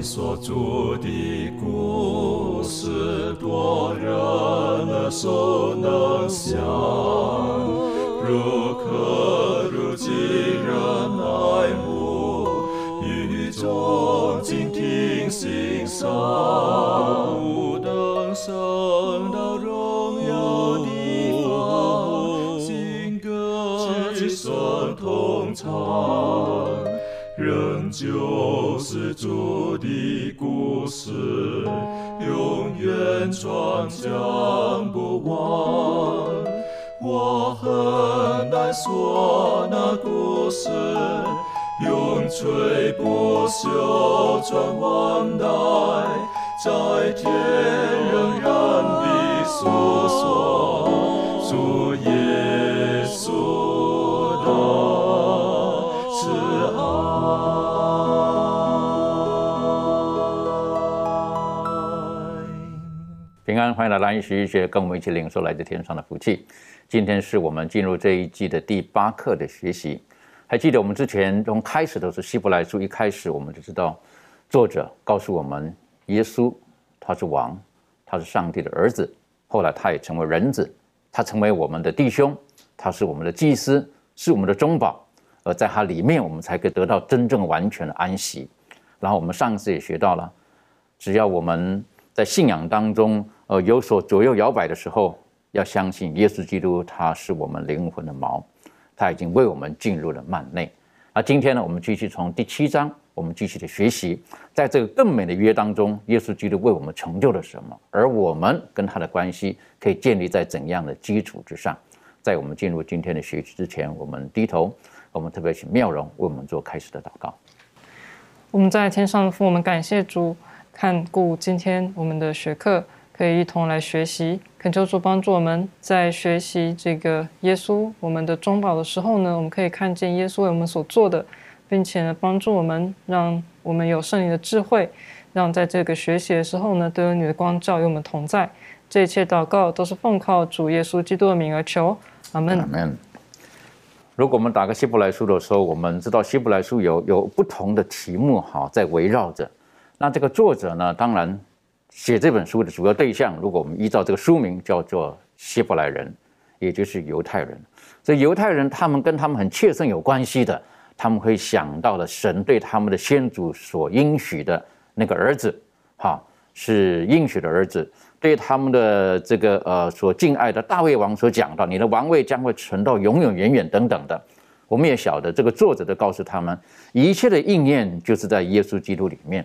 你所著的故事，多人耳熟能详，如可如今人爱慕，与众静听欣赏，不等升到荣耀的方，新歌齐声同唱，仍旧是主转将不忘。我很难说那故事，永垂不朽传万代，在天仍然的诉说主耶欢迎来到安息医学，跟我们一起领受来自天上的福气。今天是我们进入这一季的第八课的学习。还记得我们之前从开始都是希伯来书，一开始我们就知道作者告诉我们，耶稣他是王，他是上帝的儿子，后来他也成为人子，他成为我们的弟兄，他是我们的祭司，是我们的中保，而在他里面，我们才可以得到真正完全的安息。然后我们上一次也学到了，只要我们在信仰当中，呃，有所左右摇摆的时候，要相信耶稣基督，他是我们灵魂的锚，他已经为我们进入了幔内。那今天呢，我们继续从第七章，我们继续的学习，在这个更美的约当中，耶稣基督为我们成就了什么，而我们跟他的关系可以建立在怎样的基础之上？在我们进入今天的学习之前，我们低头，我们特别请妙容为我们做开始的祷告。我们在天上的父，我们感谢主看顾今天我们的学课，可以一同来学习。恳求主帮助我们在学习这个耶稣我们的中保的时候呢，我们可以看见耶稣为我们所做的，并且呢帮助我们，让我们有圣灵的智慧，让在这个学习的时候呢，都有你的光照与我们同在。这一切祷告都是奉靠主耶稣基督的名而求，阿门。阿门。如果我们打开希伯来书的时候，我们知道希伯来书有有不同的题目哈，在围绕着。那这个作者呢，当然写这本书的主要对象，如果我们依照这个书名叫做希伯来人，也就是犹太人。所以犹太人他们跟他们很切身有关系的，他们会想到了神对他们的先祖所应许的那个儿子，哈，是应许的儿子。对他们的这个呃所敬爱的大卫王所讲到，你的王位将会存到永永远远等等的，我们也晓得这个作者都告诉他们，一切的应验就是在耶稣基督里面。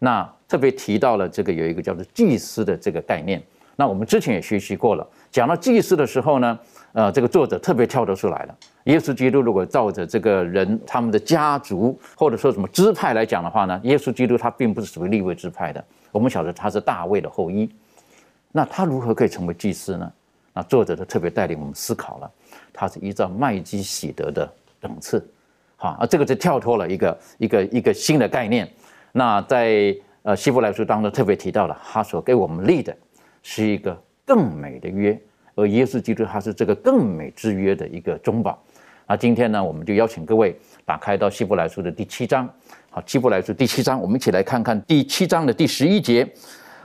那特别提到了这个有一个叫做祭司的这个概念。那我们之前也学习过了，讲到祭司的时候呢，呃，这个作者特别跳得出来了。耶稣基督如果照着这个人他们的家族或者说什么支派来讲的话呢，耶稣基督他并不是属于立位支派的。我们晓得他是大卫的后裔，那他如何可以成为祭司呢？那作者就特别带领我们思考了，他是依照麦基喜德的等次，好啊，这个就跳脱了一个一个一个新的概念。那在呃希伯来书当中特别提到了，他所给我们立的是一个更美的约，而耶稣基督他是这个更美之约的一个中保。那今天呢，我们就邀请各位打开到希伯来书的第七章。好，希伯来书第七章，我们一起来看看第七章的第十一节，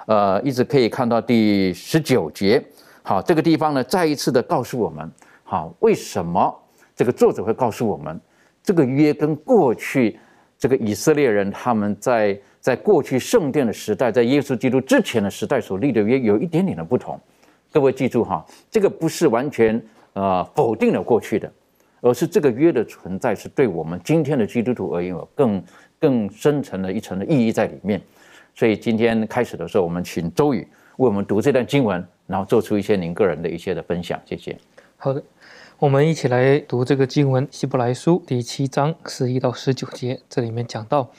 呃，一直可以看到第十九节。好，这个地方呢，再一次的告诉我们，好，为什么这个作者会告诉我们，这个约跟过去这个以色列人他们在在过去圣殿的时代，在耶稣基督之前的时代所立的约有一点点的不同。各位记住哈，这个不是完全呃否定了过去的，而是这个约的存在是对我们今天的基督徒而言有更。更深层的一层的意义在里面，所以今天开始的时候，我们请周宇为我们读这段经文，然后做出一些您个人的一些的分享。谢谢。好的，我们一起来读这个经文《希伯来书》第七章十一到十九节。这里面讲到，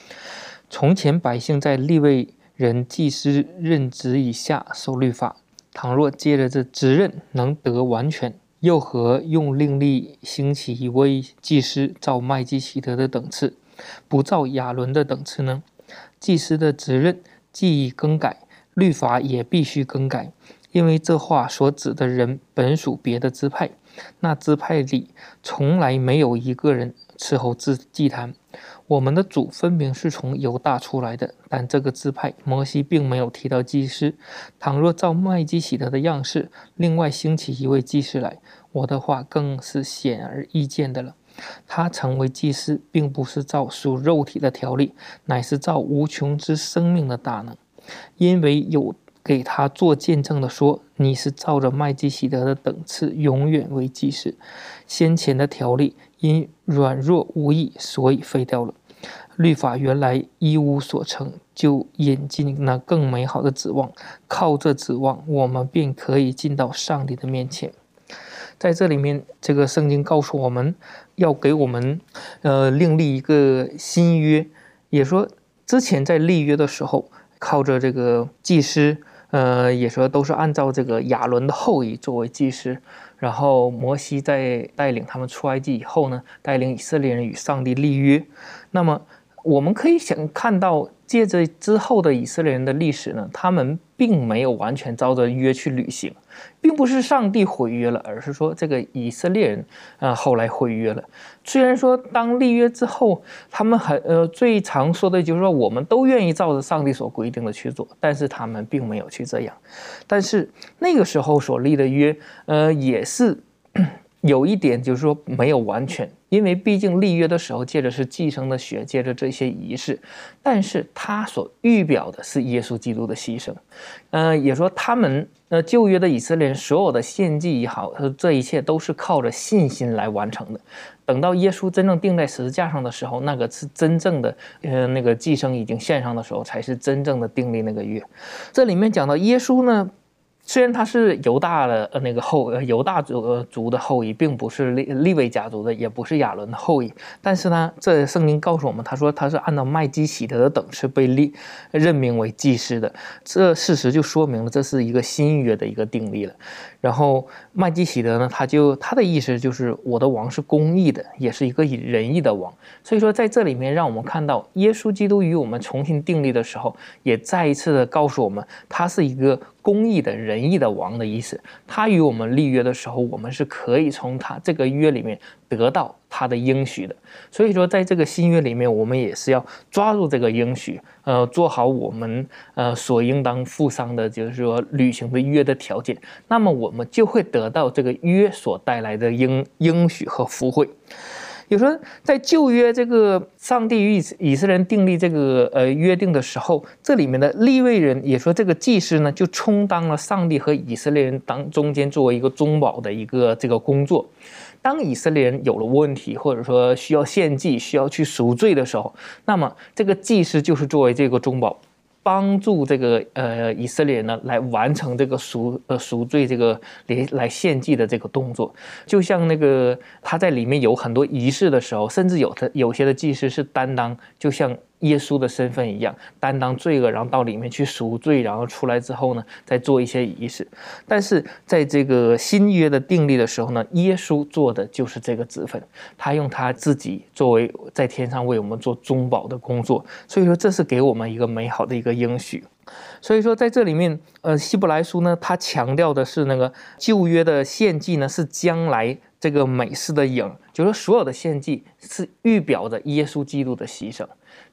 从前百姓在立位人祭司任职以下受律法，倘若借着这职任能得完全，又何用令力兴起一位祭司照麦基喜德的等次？不照亚伦的等次呢？祭司的责任既已更改，律法也必须更改，因为这话所指的人本属别的支派，那支派里从来没有一个人伺候祭祭坛。我们的主分明是从犹大出来的，但这个支派摩西并没有提到祭司。倘若照麦基洗德的样式，另外兴起一位祭司来，我的话更是显而易见的了。他成为祭司，并不是照属肉体的条例，乃是照无穷之生命的大能，因为有给他做见证的说：“你是照着麦基洗德的等次，永远为祭司。”先前的条例因软弱无益，所以废掉了。律法原来一无所成就，引进那更美好的指望。靠这指望，我们便可以进到上帝的面前。在这里面，这个圣经告诉我们要给我们，呃，另立一个新约。也说之前在立约的时候，靠着这个祭司，呃，也说都是按照这个亚伦的后裔作为祭司。然后摩西在带领他们出埃及以后呢，带领以色列人与上帝立约。那么我们可以想看到，借着之后的以色列人的历史呢，他们并没有完全照着约去履行，并不是上帝毁约了，而是说这个以色列人啊后来毁约了。虽然说当立约之后，他们很呃最常说的就是说我们都愿意照着上帝所规定的去做，但是他们并没有去这样。但是那个时候所立的约，呃也是。有一点就是说没有完全，因为毕竟立约的时候借着是寄生的血，借着这些仪式，但是他所预表的是耶稣基督的牺牲。呃，也说他们呃旧约的以色列人所有的献祭也好，这一切都是靠着信心来完成的。等到耶稣真正钉在十字架上的时候，那个是真正的呃那个寄生已经献上的时候，才是真正的订立那个约。这里面讲到耶稣呢。虽然他是犹大的呃那个后犹大族族的后裔，并不是利利维家族的，也不是亚伦的后裔，但是呢，这圣经告诉我们，他说他是按照麦基洗德的等式被立任命为祭司的，这事实就说明了这是一个新约的一个定例了。然后麦基喜德呢，他就他的意思就是我的王是公义的，也是一个以仁义的王。所以说在这里面，让我们看到耶稣基督与我们重新订立的时候，也再一次的告诉我们，他是一个。公义的仁义的王的意思，他与我们立约的时候，我们是可以从他这个约里面得到他的应许的。所以说，在这个新约里面，我们也是要抓住这个应许，呃，做好我们呃所应当负上的，就是说履行的约的条件，那么我们就会得到这个约所带来的应应许和福惠。有时候在旧约这个上帝与以色列人订立这个呃约定的时候，这里面的立位人也说这个祭司呢，就充当了上帝和以色列人当中间作为一个中保的一个这个工作。当以色列人有了问题，或者说需要献祭、需要去赎罪的时候，那么这个祭司就是作为这个中保。帮助这个呃以色列人呢来完成这个赎呃赎罪这个来来献祭的这个动作，就像那个他在里面有很多仪式的时候，甚至有的有些的祭司是担当，就像。耶稣的身份一样，担当罪恶，然后到里面去赎罪，然后出来之后呢，再做一些仪式。但是在这个新约的定立的时候呢，耶稣做的就是这个职分，他用他自己作为在天上为我们做中保的工作。所以说，这是给我们一个美好的一个应许。所以说，在这里面，呃，希伯来书呢，他强调的是那个旧约的献祭呢，是将来这个美事的影，就是所有的献祭是预表着耶稣基督的牺牲。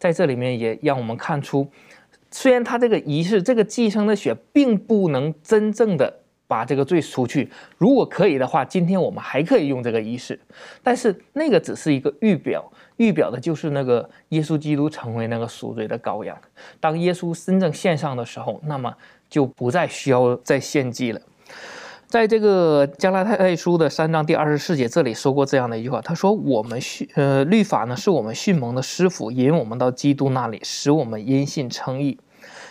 在这里面也让我们看出，虽然他这个仪式，这个寄生的血，并不能真正的把这个罪除去。如果可以的话，今天我们还可以用这个仪式，但是那个只是一个预表，预表的就是那个耶稣基督成为那个赎罪的羔羊。当耶稣真正献上的时候，那么就不再需要再献祭了。在这个加拉太书的三章第二十四节，这里说过这样的一句话，他说：“我们训呃律法呢，是我们训蒙的师傅，引我们到基督那里，使我们因信称义。”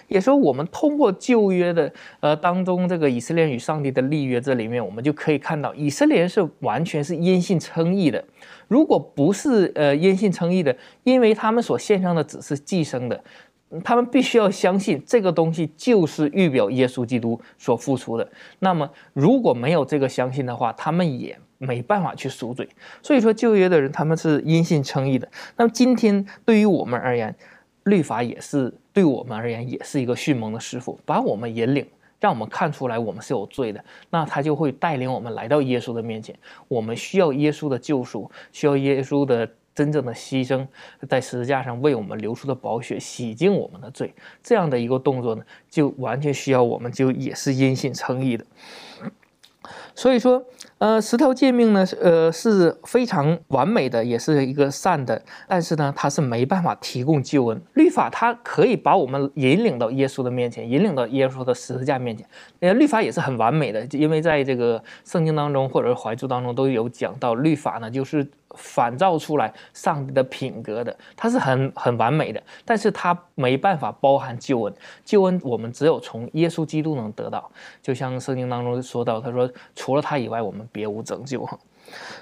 也说我们通过旧约的呃当中这个以色列与上帝的立约，这里面我们就可以看到，以色列人是完全是因信称义的。如果不是呃因信称义的，因为他们所献上的只是寄生的。他们必须要相信这个东西就是预表耶稣基督所付出的。那么，如果没有这个相信的话，他们也没办法去赎罪。所以说，旧约的人他们是因信称义的。那么，今天对于我们而言，律法也是对我们而言也是一个迅猛的师傅，把我们引领，让我们看出来我们是有罪的。那他就会带领我们来到耶稣的面前。我们需要耶稣的救赎，需要耶稣的。真正的牺牲，在十字架上为我们流出的宝血洗净我们的罪，这样的一个动作呢，就完全需要我们就也是因信称义的。所以说。呃，十条诫命呢，呃是非常完美的，也是一个善的，但是呢，它是没办法提供救恩。律法它可以把我们引领到耶稣的面前，引领到耶稣的十字架面前。呃，律法也是很完美的，因为在这个圣经当中或者是怀著当中都有讲到，律法呢就是。反照出来上帝的品格的，它是很很完美的，但是它没办法包含救恩。救恩我们只有从耶稣基督能得到，就像圣经当中说到，他说除了他以外，我们别无拯救哈。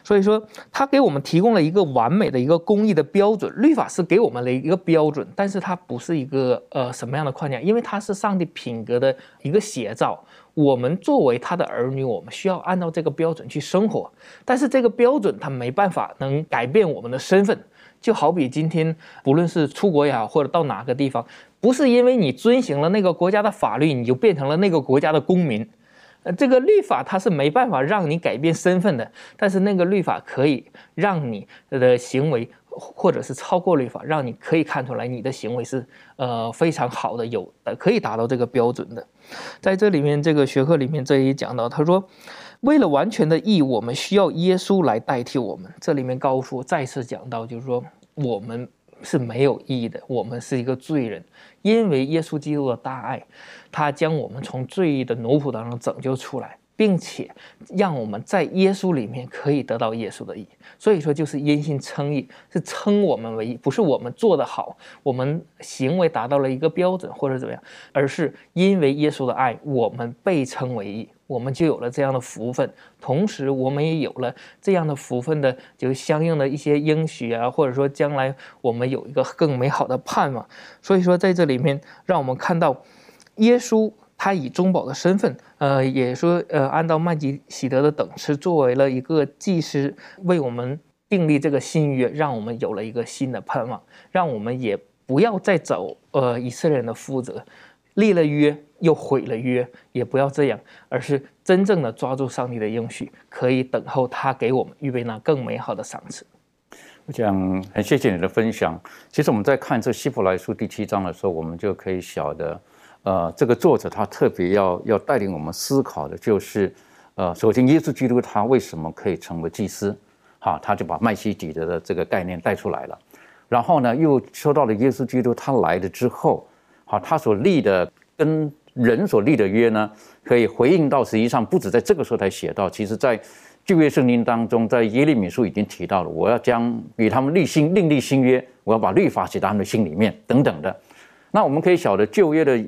所以说，他给我们提供了一个完美的一个公益的标准。律法是给我们的一个标准，但是它不是一个呃什么样的框架，因为它是上帝品格的一个写照。我们作为他的儿女，我们需要按照这个标准去生活。但是这个标准它没办法能改变我们的身份。就好比今天，不论是出国也好，或者到哪个地方，不是因为你遵循了那个国家的法律，你就变成了那个国家的公民。呃，这个律法它是没办法让你改变身份的，但是那个律法可以让你的行为。或者是超过律法，让你可以看出来你的行为是呃非常好的，有的可以达到这个标准的。在这里面这个学科里面这里讲到，他说，为了完全的义，我们需要耶稣来代替我们。这里面高夫再次讲到，就是说我们是没有义的，我们是一个罪人，因为耶稣基督的大爱，他将我们从罪的奴仆当中拯救出来。并且让我们在耶稣里面可以得到耶稣的义，所以说就是因信称义，是称我们为义，不是我们做得好，我们行为达到了一个标准或者怎么样，而是因为耶稣的爱，我们被称为义，我们就有了这样的福分，同时我们也有了这样的福分的，就相应的一些应许啊，或者说将来我们有一个更美好的盼望。所以说在这里面，让我们看到耶稣。他以中保的身份，呃，也说，呃，按照麦基喜德的等次，作为了一个祭司，为我们订立这个新约，让我们有了一个新的盼望，让我们也不要再走，呃，以色列人的覆辙，立了约又毁了约，也不要这样，而是真正的抓住上帝的应许，可以等候他给我们预备那更美好的赏赐。我想很谢谢你的分享。其实我们在看这希伯来书第七章的时候，我们就可以晓得。呃，这个作者他特别要要带领我们思考的，就是，呃，首先耶稣基督他为什么可以成为祭司？哈，他就把麦西底德的这个概念带出来了。然后呢，又说到了耶稣基督他来了之后，好，他所立的跟人所立的约呢，可以回应到实际上不止在这个时候才写到，其实在旧约圣经当中，在耶利米书已经提到了，我要将与他们立新另立新约，我要把律法写到他们的心里面等等的。那我们可以晓得旧约的。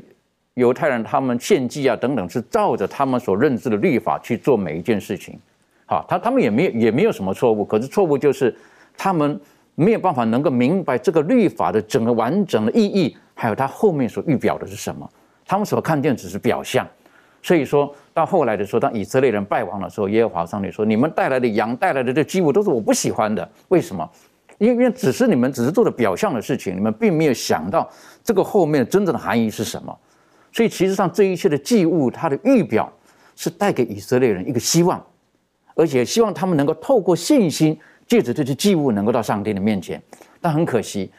犹太人他们献祭啊等等，是照着他们所认知的律法去做每一件事情，好，他他们也没有也没有什么错误，可是错误就是他们没有办法能够明白这个律法的整个完整的意义，还有它后面所预表的是什么，他们所看见只是表象，所以说到后来的时候，当以色列人败亡的时候，耶和华上帝说：“你们带来的羊带来的这祭物都是我不喜欢的，为什么？因为因为只是你们只是做的表象的事情，你们并没有想到这个后面真正的含义是什么。”所以，其实上这一切的祭物，它的预表是带给以色列人一个希望，而且希望他们能够透过信心，借着这些祭物，能够到上帝的面前。但很可惜，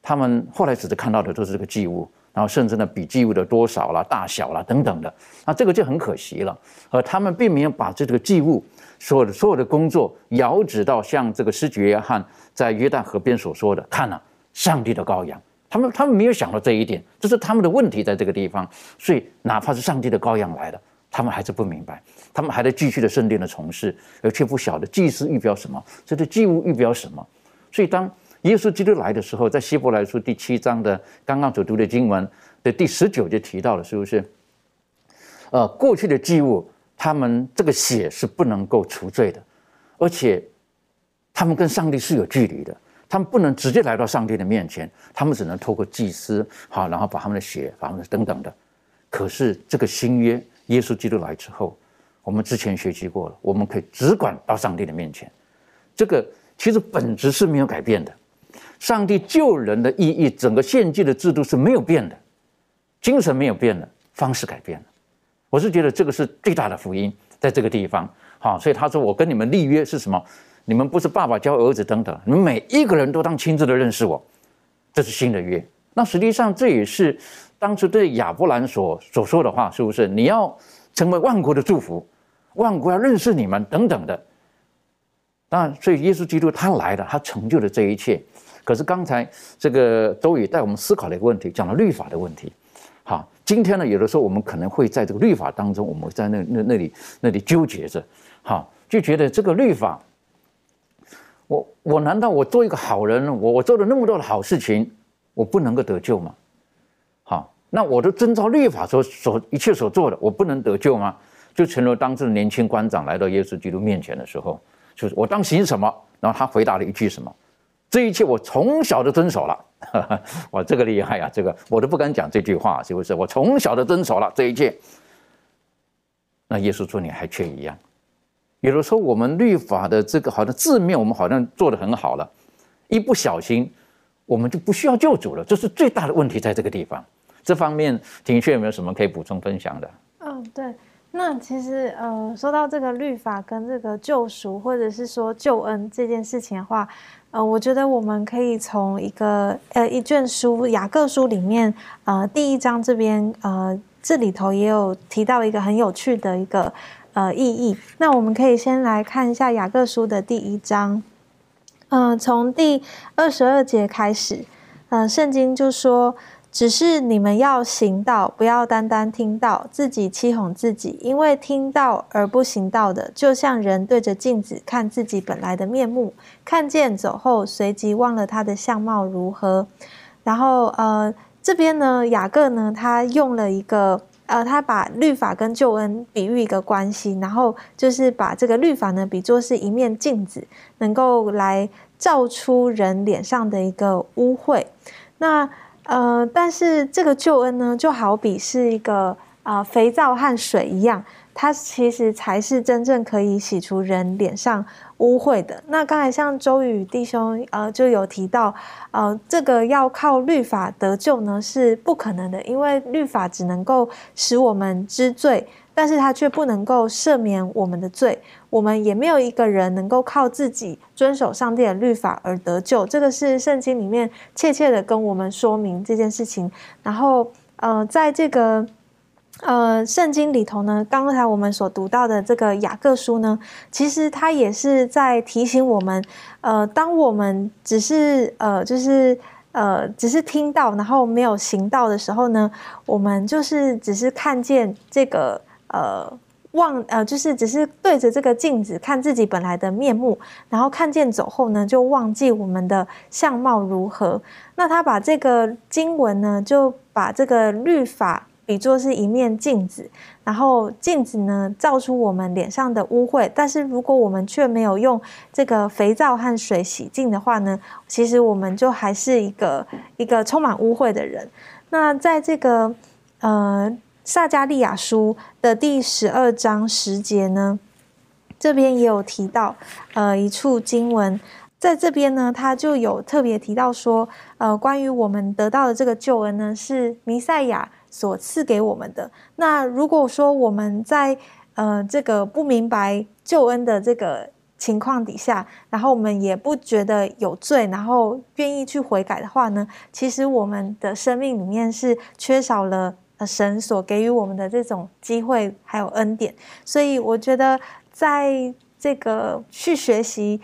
他们后来只是看到的都是这个祭物，然后甚至呢，比祭物的多少啦、大小啦等等的，那这个就很可惜了。而他们并没有把这个祭物所有的所有的工作遥指到像这个施洗约翰在约旦河边所说的：“看了上帝的羔羊。”他们他们没有想到这一点，这是他们的问题在这个地方。所以哪怕是上帝的羔羊来了，他们还是不明白，他们还在继续的圣殿的从事，而却不晓得祭司预表什么，这个祭物预表什么。所以当耶稣基督来的时候，在希伯来书第七章的刚刚所读的经文的第十九节提到了，是不是？呃，过去的祭物，他们这个血是不能够除罪的，而且他们跟上帝是有距离的。他们不能直接来到上帝的面前，他们只能透过祭司，好，然后把他们的血，把他们等等的。可是这个新约，耶稣基督来之后，我们之前学习过了，我们可以只管到上帝的面前。这个其实本质是没有改变的，上帝救人的意义，整个献祭的制度是没有变的，精神没有变的，方式改变了。我是觉得这个是最大的福音，在这个地方，好，所以他说我跟你们立约是什么？你们不是爸爸教儿子等等，你们每一个人都当亲自的认识我，这是新的约。那实际上这也是当初对亚伯兰所所说的话，是不是？你要成为万国的祝福，万国要认识你们等等的。当然，所以耶稣基督他来了，他成就了这一切。可是刚才这个周宇带我们思考了一个问题，讲了律法的问题。好，今天呢，有的时候我们可能会在这个律法当中，我们在那那那里那里纠结着，好，就觉得这个律法。我我难道我做一个好人，我我做了那么多的好事情，我不能够得救吗？好，那我都遵照律法所所一切所做的，我不能得救吗？就成了当时年轻官长来到耶稣基督面前的时候，就是我当行什么？然后他回答了一句什么？这一切我从小就遵守了。哇，这个厉害呀！这个我都不敢讲这句话，是不是？我从小就遵守了这一切。那耶稣说你还缺一样。有的时候，我们律法的这个好像字面，我们好像做的很好了，一不小心，我们就不需要救主了。这是最大的问题，在这个地方。这方面，庭轩有没有什么可以补充分享的？嗯，对。那其实，呃，说到这个律法跟这个救赎，或者是说救恩这件事情的话，呃，我觉得我们可以从一个呃一卷书雅各书里面，呃，第一章这边，呃，这里头也有提到一个很有趣的一个。呃，意义。那我们可以先来看一下雅各书的第一章，嗯，从第二十二节开始，呃，圣经就说：“只是你们要行道，不要单单听到，自己欺哄自己。因为听到而不行道的，就像人对着镜子看自己本来的面目，看见走后，随即忘了他的相貌如何。”然后，呃，这边呢，雅各呢，他用了一个。呃，他把律法跟救恩比喻一个关系，然后就是把这个律法呢比作是一面镜子，能够来照出人脸上的一个污秽。那呃，但是这个救恩呢，就好比是一个啊肥皂和水一样。它其实才是真正可以洗除人脸上污秽的。那刚才像周宇弟兄呃就有提到，呃，这个要靠律法得救呢是不可能的，因为律法只能够使我们知罪，但是它却不能够赦免我们的罪。我们也没有一个人能够靠自己遵守上帝的律法而得救。这个是圣经里面切切的跟我们说明这件事情。然后呃，在这个。呃，圣经里头呢，刚才我们所读到的这个雅各书呢，其实它也是在提醒我们，呃，当我们只是呃，就是呃，只是听到，然后没有行道的时候呢，我们就是只是看见这个呃忘呃，就是只是对着这个镜子看自己本来的面目，然后看见走后呢，就忘记我们的相貌如何。那他把这个经文呢，就把这个律法。比作是一面镜子，然后镜子呢照出我们脸上的污秽，但是如果我们却没有用这个肥皂和水洗净的话呢，其实我们就还是一个一个充满污秽的人。那在这个呃撒加利亚书的第十二章十节呢，这边也有提到呃一处经文，在这边呢他就有特别提到说，呃关于我们得到的这个救恩呢是弥赛亚。所赐给我们的。那如果说我们在呃这个不明白救恩的这个情况底下，然后我们也不觉得有罪，然后愿意去悔改的话呢，其实我们的生命里面是缺少了神所给予我们的这种机会还有恩典。所以我觉得在这个去学习。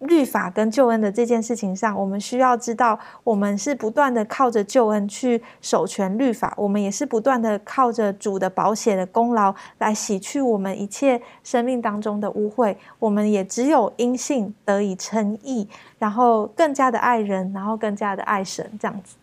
律法跟救恩的这件事情上，我们需要知道，我们是不断的靠着救恩去守全律法，我们也是不断的靠着主的保险的功劳来洗去我们一切生命当中的污秽。我们也只有因信得以称义，然后更加的爱人，然后更加的爱神，这样子。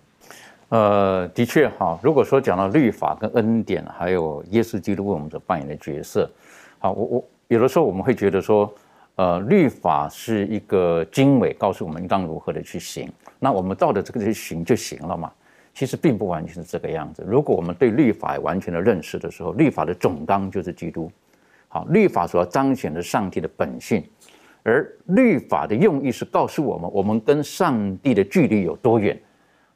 呃，的确哈，如果说讲到律法跟恩典，还有耶稣基督为我们所扮演的角色，好，我我有的时候我们会觉得说。呃，律法是一个经纬，告诉我们应当如何的去行。那我们照着这个去行就行了嘛？其实并不完全是这个样子。如果我们对律法完全的认识的时候，律法的总纲就是基督。好，律法所要彰显的上帝的本性，而律法的用意是告诉我们，我们跟上帝的距离有多远。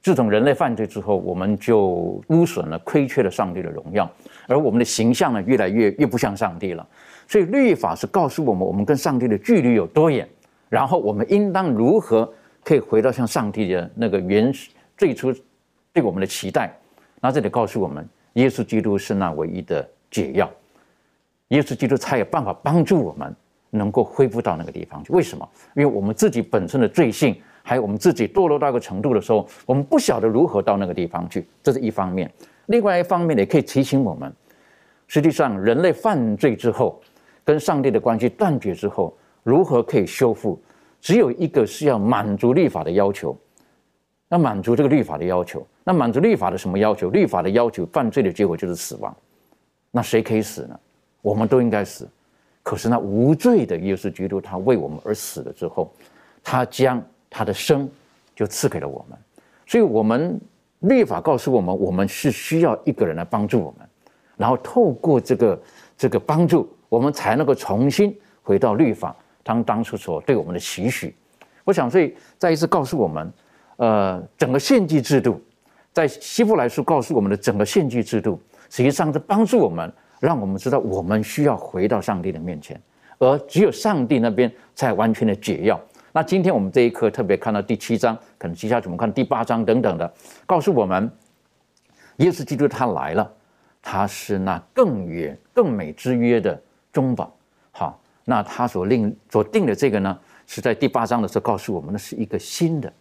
自从人类犯罪之后，我们就污损了、亏缺了上帝的荣耀，而我们的形象呢，越来越越不像上帝了。所以律法是告诉我们，我们跟上帝的距离有多远，然后我们应当如何可以回到像上帝的那个原始最初对我们的期待？那这里告诉我们，耶稣基督是那唯一的解药，耶稣基督才有办法帮助我们能够恢复到那个地方去。为什么？因为我们自己本身的罪性，还有我们自己堕落到一个程度的时候，我们不晓得如何到那个地方去，这是一方面。另外一方面，也可以提醒我们，实际上人类犯罪之后，跟上帝的关系断绝之后，如何可以修复？只有一个是要满足律法的要求，那满足这个律法的要求，那满足律法的什么要求？律法的要求，犯罪的结果就是死亡。那谁可以死呢？我们都应该死。可是那无罪的耶稣基督，他为我们而死了之后，他将他的生就赐给了我们。所以，我们律法告诉我们，我们是需要一个人来帮助我们，然后透过这个这个帮助，我们才能够重新回到律法。当当初所对我们的期许，我想，所以再一次告诉我们，呃，整个献祭制度，在希伯来书告诉我们的整个献祭制度，实际上是帮助我们，让我们知道我们需要回到上帝的面前，而只有上帝那边才完全的解药。那今天我们这一课特别看到第七章，可能接下来我们看第八章等等的，告诉我们，耶稣基督他来了，他是那更远更美之约的中保，好。那他所令所定的这个呢，是在第八章的时候告诉我们，那是一个新的，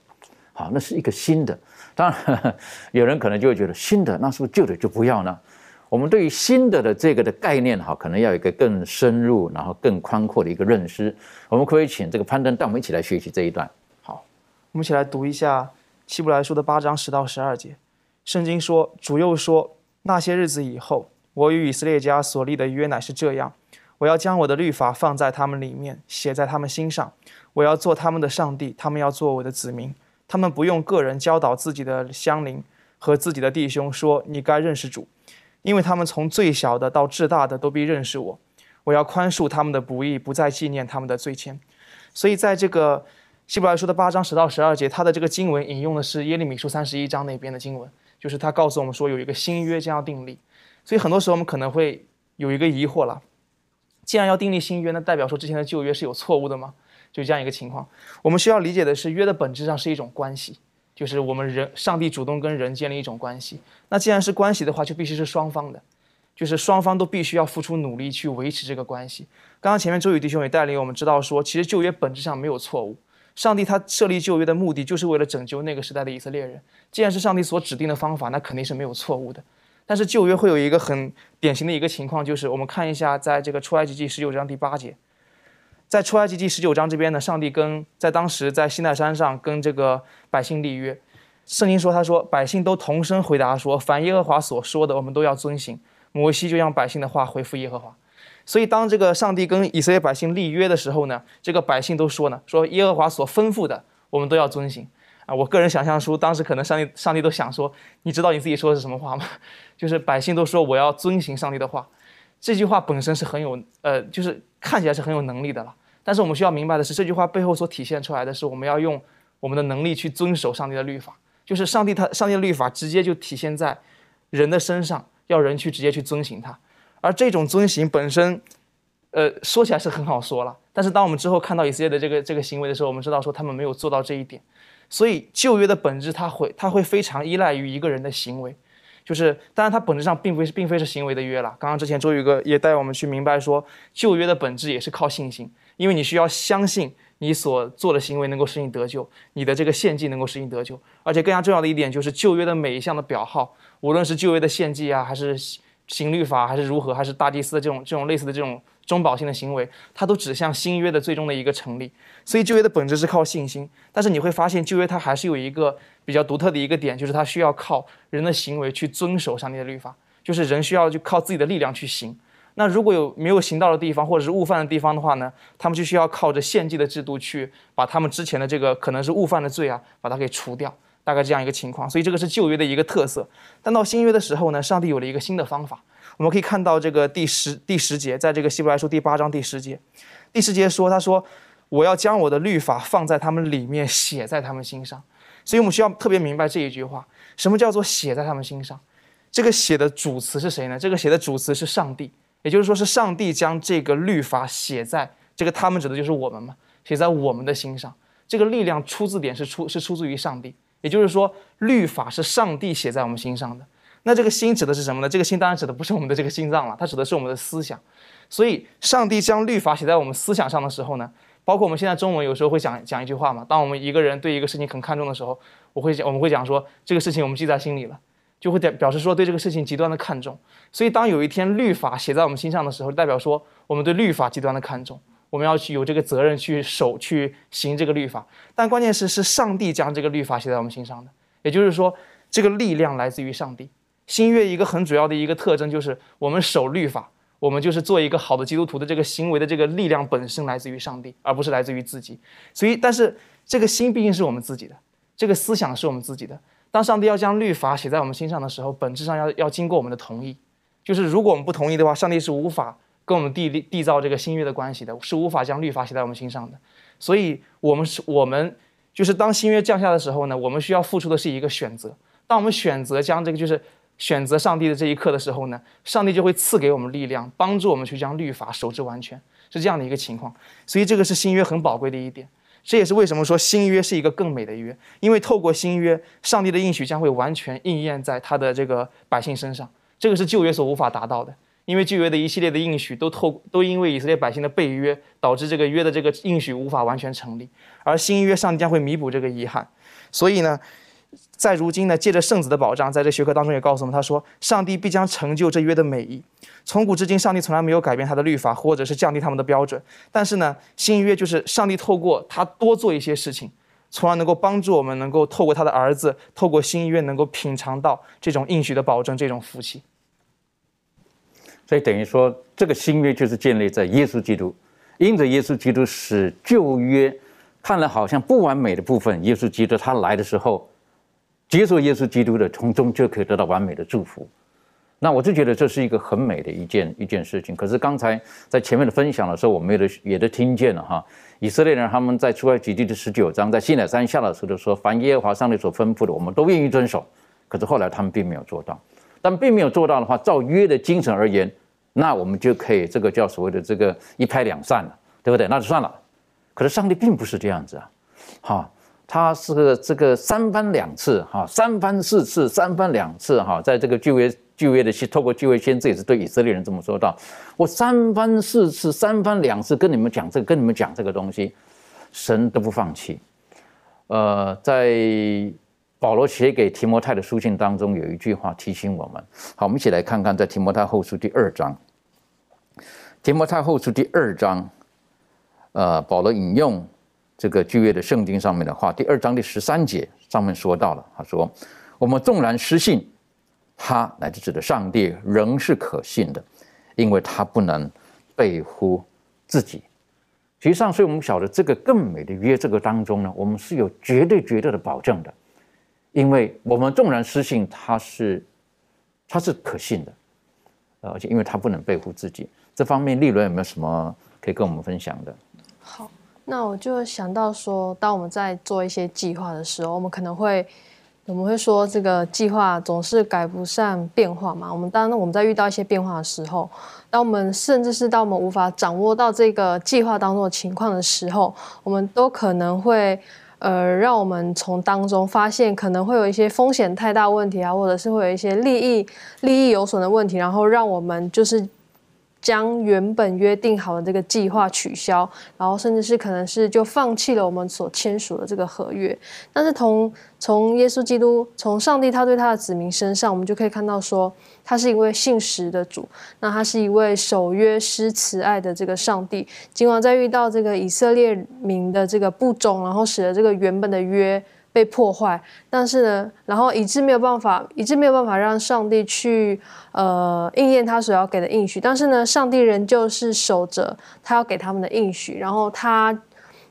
好，那是一个新的。当然，有人可能就会觉得新的，那是不是旧的就不要呢？我们对于新的的这个的概念，哈，可能要有一个更深入，然后更宽阔的一个认识。我们可以请这个攀登带我们一起来学习这一段。好，我们一起来读一下希伯来书的八章十到十二节。圣经说：“主又说，那些日子以后，我与以色列家所立的约乃是这样。”我要将我的律法放在他们里面，写在他们心上。我要做他们的上帝，他们要做我的子民。他们不用个人教导自己的乡邻和自己的弟兄说：“你该认识主。”因为他们从最小的到至大的都必认识我。我要宽恕他们的不义，不再纪念他们的罪愆。所以，在这个希伯来书的八章十到十二节，他的这个经文引用的是耶利米书三十一章那边的经文，就是他告诉我们说有一个新约将要定立。所以，很多时候我们可能会有一个疑惑了。既然要订立新约，那代表说之前的旧约是有错误的吗？就这样一个情况。我们需要理解的是，约的本质上是一种关系，就是我们人上帝主动跟人建立一种关系。那既然是关系的话，就必须是双方的，就是双方都必须要付出努力去维持这个关系。刚刚前面周宇弟兄也带领我们知道说，其实旧约本质上没有错误。上帝他设立旧约的目的就是为了拯救那个时代的以色列人。既然是上帝所指定的方法，那肯定是没有错误的。但是旧约会有一个很典型的一个情况，就是我们看一下，在这个出埃及记十九章第八节，在出埃及记十九章这边呢，上帝跟在当时在西奈山上跟这个百姓立约，圣经说他说百姓都同声回答说，凡耶和华所说的，我们都要遵行。摩西就让百姓的话回复耶和华，所以当这个上帝跟以色列百姓立约的时候呢，这个百姓都说呢，说耶和华所吩咐的，我们都要遵行。啊，我个人想象出当时可能上帝上帝都想说，你知道你自己说的是什么话吗？就是百姓都说我要遵行上帝的话，这句话本身是很有呃，就是看起来是很有能力的了。但是我们需要明白的是，这句话背后所体现出来的是，我们要用我们的能力去遵守上帝的律法。就是上帝他上帝的律法直接就体现在人的身上，要人去直接去遵行它。而这种遵行本身，呃，说起来是很好说了。但是当我们之后看到以色列的这个这个行为的时候，我们知道说他们没有做到这一点。所以旧约的本质，它会它会非常依赖于一个人的行为，就是当然它本质上并非是并非是行为的约了。刚刚之前周宇哥也带我们去明白说，旧约的本质也是靠信心，因为你需要相信你所做的行为能够使你得救，你的这个献祭能够使你得救。而且更加重要的一点就是旧约的每一项的表号，无论是旧约的献祭啊，还是行律法，还是如何，还是大祭司的这种这种类似的这种。中保性的行为，它都指向新约的最终的一个成立。所以旧约的本质是靠信心，但是你会发现旧约它还是有一个比较独特的一个点，就是它需要靠人的行为去遵守上帝的律法，就是人需要就靠自己的力量去行。那如果有没有行到的地方，或者是误犯的地方的话呢，他们就需要靠着献祭的制度去把他们之前的这个可能是误犯的罪啊，把它给除掉。大概这样一个情况。所以这个是旧约的一个特色。但到新约的时候呢，上帝有了一个新的方法。我们可以看到这个第十第十节，在这个希伯来书第八章第十节，第十节说：“他说，我要将我的律法放在他们里面，写在他们心上。”所以我们需要特别明白这一句话：什么叫做写在他们心上？这个写的主词是谁呢？这个写的主词是上帝，也就是说是上帝将这个律法写在这个他们指的就是我们嘛？写在我们的心上。这个力量出自点是出是出自于上帝，也就是说，律法是上帝写在我们心上的。那这个心指的是什么呢？这个心当然指的不是我们的这个心脏了，它指的是我们的思想。所以，上帝将律法写在我们思想上的时候呢，包括我们现在中文有时候会讲讲一句话嘛。当我们一个人对一个事情很看重的时候，我会讲我们会讲说这个事情我们记在心里了，就会表表示说对这个事情极端的看重。所以，当有一天律法写在我们心上的时候，代表说我们对律法极端的看重，我们要去有这个责任去守去行这个律法。但关键是是上帝将这个律法写在我们心上的，也就是说，这个力量来自于上帝。新约一个很主要的一个特征就是我们守律法，我们就是做一个好的基督徒的这个行为的这个力量本身来自于上帝，而不是来自于自己。所以，但是这个心毕竟是我们自己的，这个思想是我们自己的。当上帝要将律法写在我们心上的时候，本质上要要经过我们的同意。就是如果我们不同意的话，上帝是无法跟我们缔缔造这个新约的关系的，是无法将律法写在我们心上的。所以，我们是我们就是当新约降下的时候呢，我们需要付出的是一个选择。当我们选择将这个就是。选择上帝的这一刻的时候呢，上帝就会赐给我们力量，帮助我们去将律法守之完全，是这样的一个情况。所以这个是新约很宝贵的一点，这也是为什么说新约是一个更美的约，因为透过新约，上帝的应许将会完全应验在他的这个百姓身上。这个是旧约所无法达到的，因为旧约的一系列的应许都透都因为以色列百姓的背约，导致这个约的这个应许无法完全成立，而新约上帝将会弥补这个遗憾。所以呢。在如今呢，借着圣子的保障，在这学科当中也告诉我们，他说，上帝必将成就这约的美意。从古至今，上帝从来没有改变他的律法，或者是降低他们的标准。但是呢，新约就是上帝透过他多做一些事情，从而能够帮助我们，能够透过他的儿子，透过新约，能够品尝到这种应许的保证，这种福气。所以等于说，这个新约就是建立在耶稣基督，因着耶稣基督使旧约看了好像不完美的部分，耶稣基督他来的时候。接受耶稣基督的，从中就可以得到完美的祝福。那我就觉得这是一个很美的一件一件事情。可是刚才在前面的分享的时候，我们也都也都听见了哈。以色列人他们在出埃及记的十九章，在西乃山下的时候就说：“凡耶和华上帝所吩咐的，我们都愿意遵守。”可是后来他们并没有做到。但并没有做到的话，照约的精神而言，那我们就可以这个叫所谓的这个一拍两散了，对不对？那就算了。可是上帝并不是这样子啊，哈。他是这个三番两次哈，三番四次，三番两次哈，在这个旧约旧约的透过旧约先知也是对以色列人这么说到，我三番四次，三番两次跟你们讲这个，跟你们讲这个东西，神都不放弃。呃，在保罗写给提摩太的书信当中有一句话提醒我们，好，我们一起来看看在提摩太后书第二章，提摩太后书第二章，呃，保罗引用。这个旧约的圣经上面的话，第二章第十三节上面说到了，他说：“我们纵然失信，他乃至指的上帝仍是可信的，因为他不能背乎自己。实际上，所以我们晓得这个更美的约，这个当中呢，我们是有绝对绝对的保证的，因为我们纵然失信，他是他是可信的，而且因为他不能背乎自己。这方面，利伦有没有什么可以跟我们分享的？”那我就想到说，当我们在做一些计划的时候，我们可能会，我们会说这个计划总是改不上变化嘛。我们当我们在遇到一些变化的时候，当我们甚至是当我们无法掌握到这个计划当中的情况的时候，我们都可能会，呃，让我们从当中发现可能会有一些风险太大问题啊，或者是会有一些利益利益有损的问题，然后让我们就是。将原本约定好的这个计划取消，然后甚至是可能是就放弃了我们所签署的这个合约。但是从从耶稣基督，从上帝他对他的子民身上，我们就可以看到说，他是一位信实的主，那他是一位守约施慈爱的这个上帝。尽管在遇到这个以色列民的这个不忠，然后使得这个原本的约。被破坏，但是呢，然后以致没有办法，以致没有办法让上帝去呃应验他所要给的应许。但是呢，上帝仍旧是守着他要给他们的应许，然后他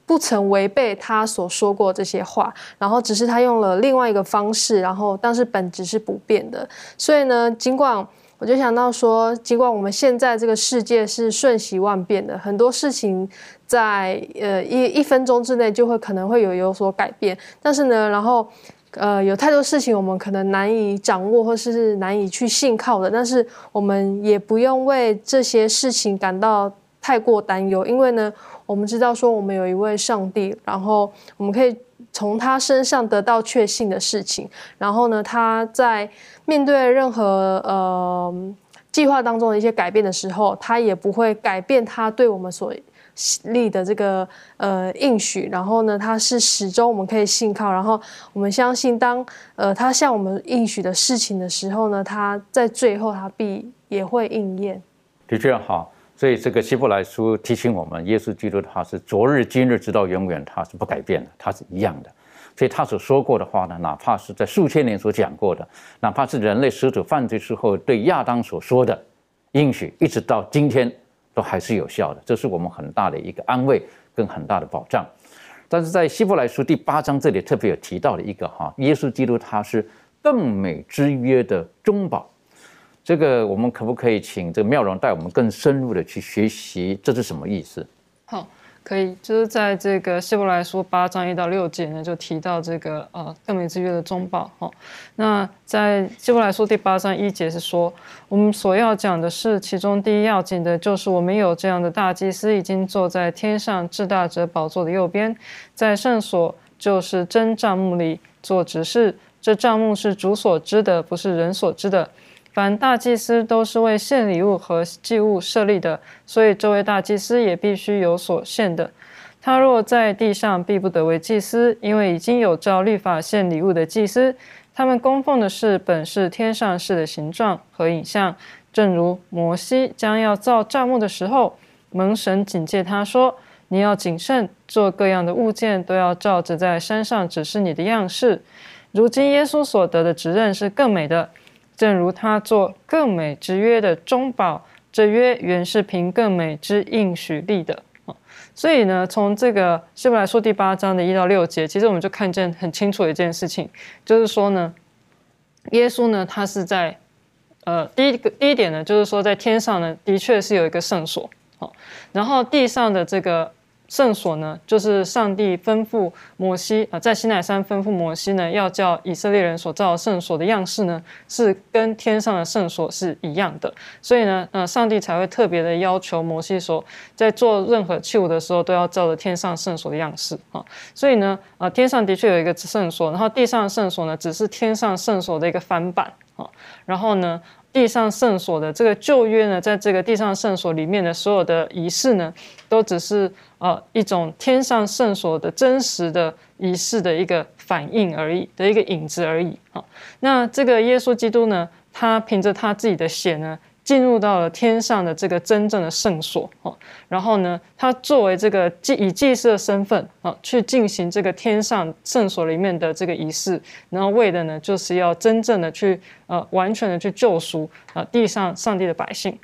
不曾违背他所说过这些话，然后只是他用了另外一个方式，然后但是本质是不变的。所以呢，尽管我就想到说，尽管我们现在这个世界是瞬息万变的，很多事情。在呃一一分钟之内就会可能会有有所改变，但是呢，然后呃有太多事情我们可能难以掌握或是难以去信靠的，但是我们也不用为这些事情感到太过担忧，因为呢，我们知道说我们有一位上帝，然后我们可以从他身上得到确信的事情，然后呢，他在面对任何呃计划当中的一些改变的时候，他也不会改变他对我们所。立的这个呃应许，然后呢，它是始终我们可以信靠，然后我们相信，当呃他向我们应许的事情的时候呢，他在最后他必也会应验。的确好，所以这个希伯来书提醒我们，耶稣基督他是昨日今日直到永远，他是不改变的，他是一样的。所以他所说过的话呢，哪怕是在数千年所讲过的，哪怕是人类始祖犯罪之后对亚当所说的应许，一直到今天。都还是有效的，这是我们很大的一个安慰跟很大的保障。但是在希伯来书第八章这里特别有提到的一个哈，耶稣基督他是更美之约的中保。这个我们可不可以请这个妙容带我们更深入的去学习，这是什么意思？好。可以，就是在这个希伯来书八章一到六节呢，就提到这个呃更美之约的中保哈。那在希伯来书第八章一节是说，我们所要讲的是其中第一要紧的，就是我们有这样的大祭司，已经坐在天上至大者宝座的右边，在圣所就是真帐幕里做执事。这帐幕是主所知的，不是人所知的。凡大祭司都是为献礼物和祭物设立的，所以这位大祭司也必须有所献的。他若在地上，必不得为祭司，因为已经有照律法献礼物的祭司，他们供奉的是本是天上事的形状和影像。正如摩西将要造帐幕的时候，蒙神警戒他说：“你要谨慎，做各样的物件都要照着在山上指示你的样式。”如今耶稣所得的职任是更美的。正如他做更美之约的中保，这约原是凭更美之应许立的啊。所以呢，从这个希伯来说第八章的一到六节，其实我们就看见很清楚一件事情，就是说呢，耶稣呢，他是在呃第一个第一点呢，就是说在天上呢，的确是有一个圣所，好，然后地上的这个。圣所呢，就是上帝吩咐摩西啊，在西奈山吩咐摩西呢，要叫以色列人所造的圣所的样式呢，是跟天上的圣所是一样的。所以呢，呃，上帝才会特别的要求摩西说，在做任何器物的时候，都要照着天上圣所的样式啊。所以呢，啊，天上的确有一个圣所，然后地上的圣所呢，只是天上圣所的一个翻版啊。然后呢。地上圣所的这个旧约呢，在这个地上圣所里面的所有的仪式呢，都只是呃一种天上圣所的真实的仪式的一个反应而已，的一个影子而已啊。那这个耶稣基督呢，他凭着他自己的血呢。进入到了天上的这个真正的圣所哦，然后呢，他作为这个祭以祭司的身份啊，去进行这个天上圣所里面的这个仪式，然后为的呢，就是要真正的去呃完全的去救赎啊地上上帝的百姓。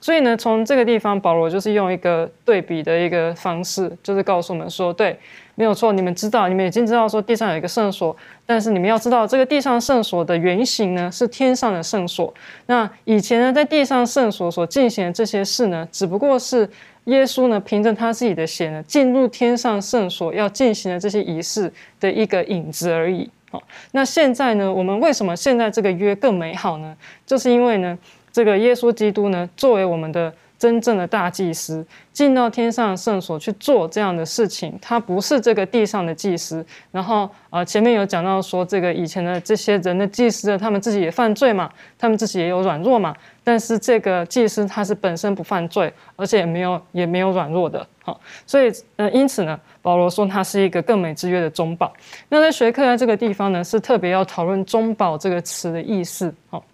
所以呢，从这个地方，保罗就是用一个对比的一个方式，就是告诉我们说，对。没有错，你们知道，你们已经知道说地上有一个圣所，但是你们要知道，这个地上圣所的原型呢是天上的圣所。那以前呢，在地上圣所所进行的这些事呢，只不过是耶稣呢凭着他自己的血呢进入天上圣所要进行的这些仪式的一个影子而已。好，那现在呢，我们为什么现在这个约更美好呢？就是因为呢，这个耶稣基督呢作为我们的。真正的大祭司进到天上的圣所去做这样的事情，他不是这个地上的祭司。然后呃，前面有讲到说，这个以前的这些人的祭司，他们自己也犯罪嘛，他们自己也有软弱嘛。但是这个祭司他是本身不犯罪，而且也没有也没有软弱的。好，所以呃，因此呢，保罗说他是一个更美之约的中保。那在学科在这个地方呢，是特别要讨论中保这个词的意思。好。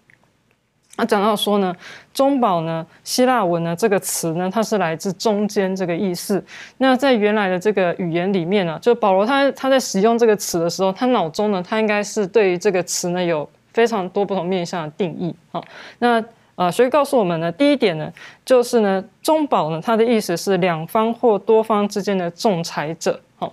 那讲到说呢，中保呢，希腊文呢这个词呢，它是来自中间这个意思。那在原来的这个语言里面呢，就保罗他他在使用这个词的时候，他脑中呢，他应该是对于这个词呢有非常多不同面向的定义好。那呃，所以告诉我们呢，第一点呢，就是呢，中保呢，它的意思是两方或多方之间的仲裁者，好。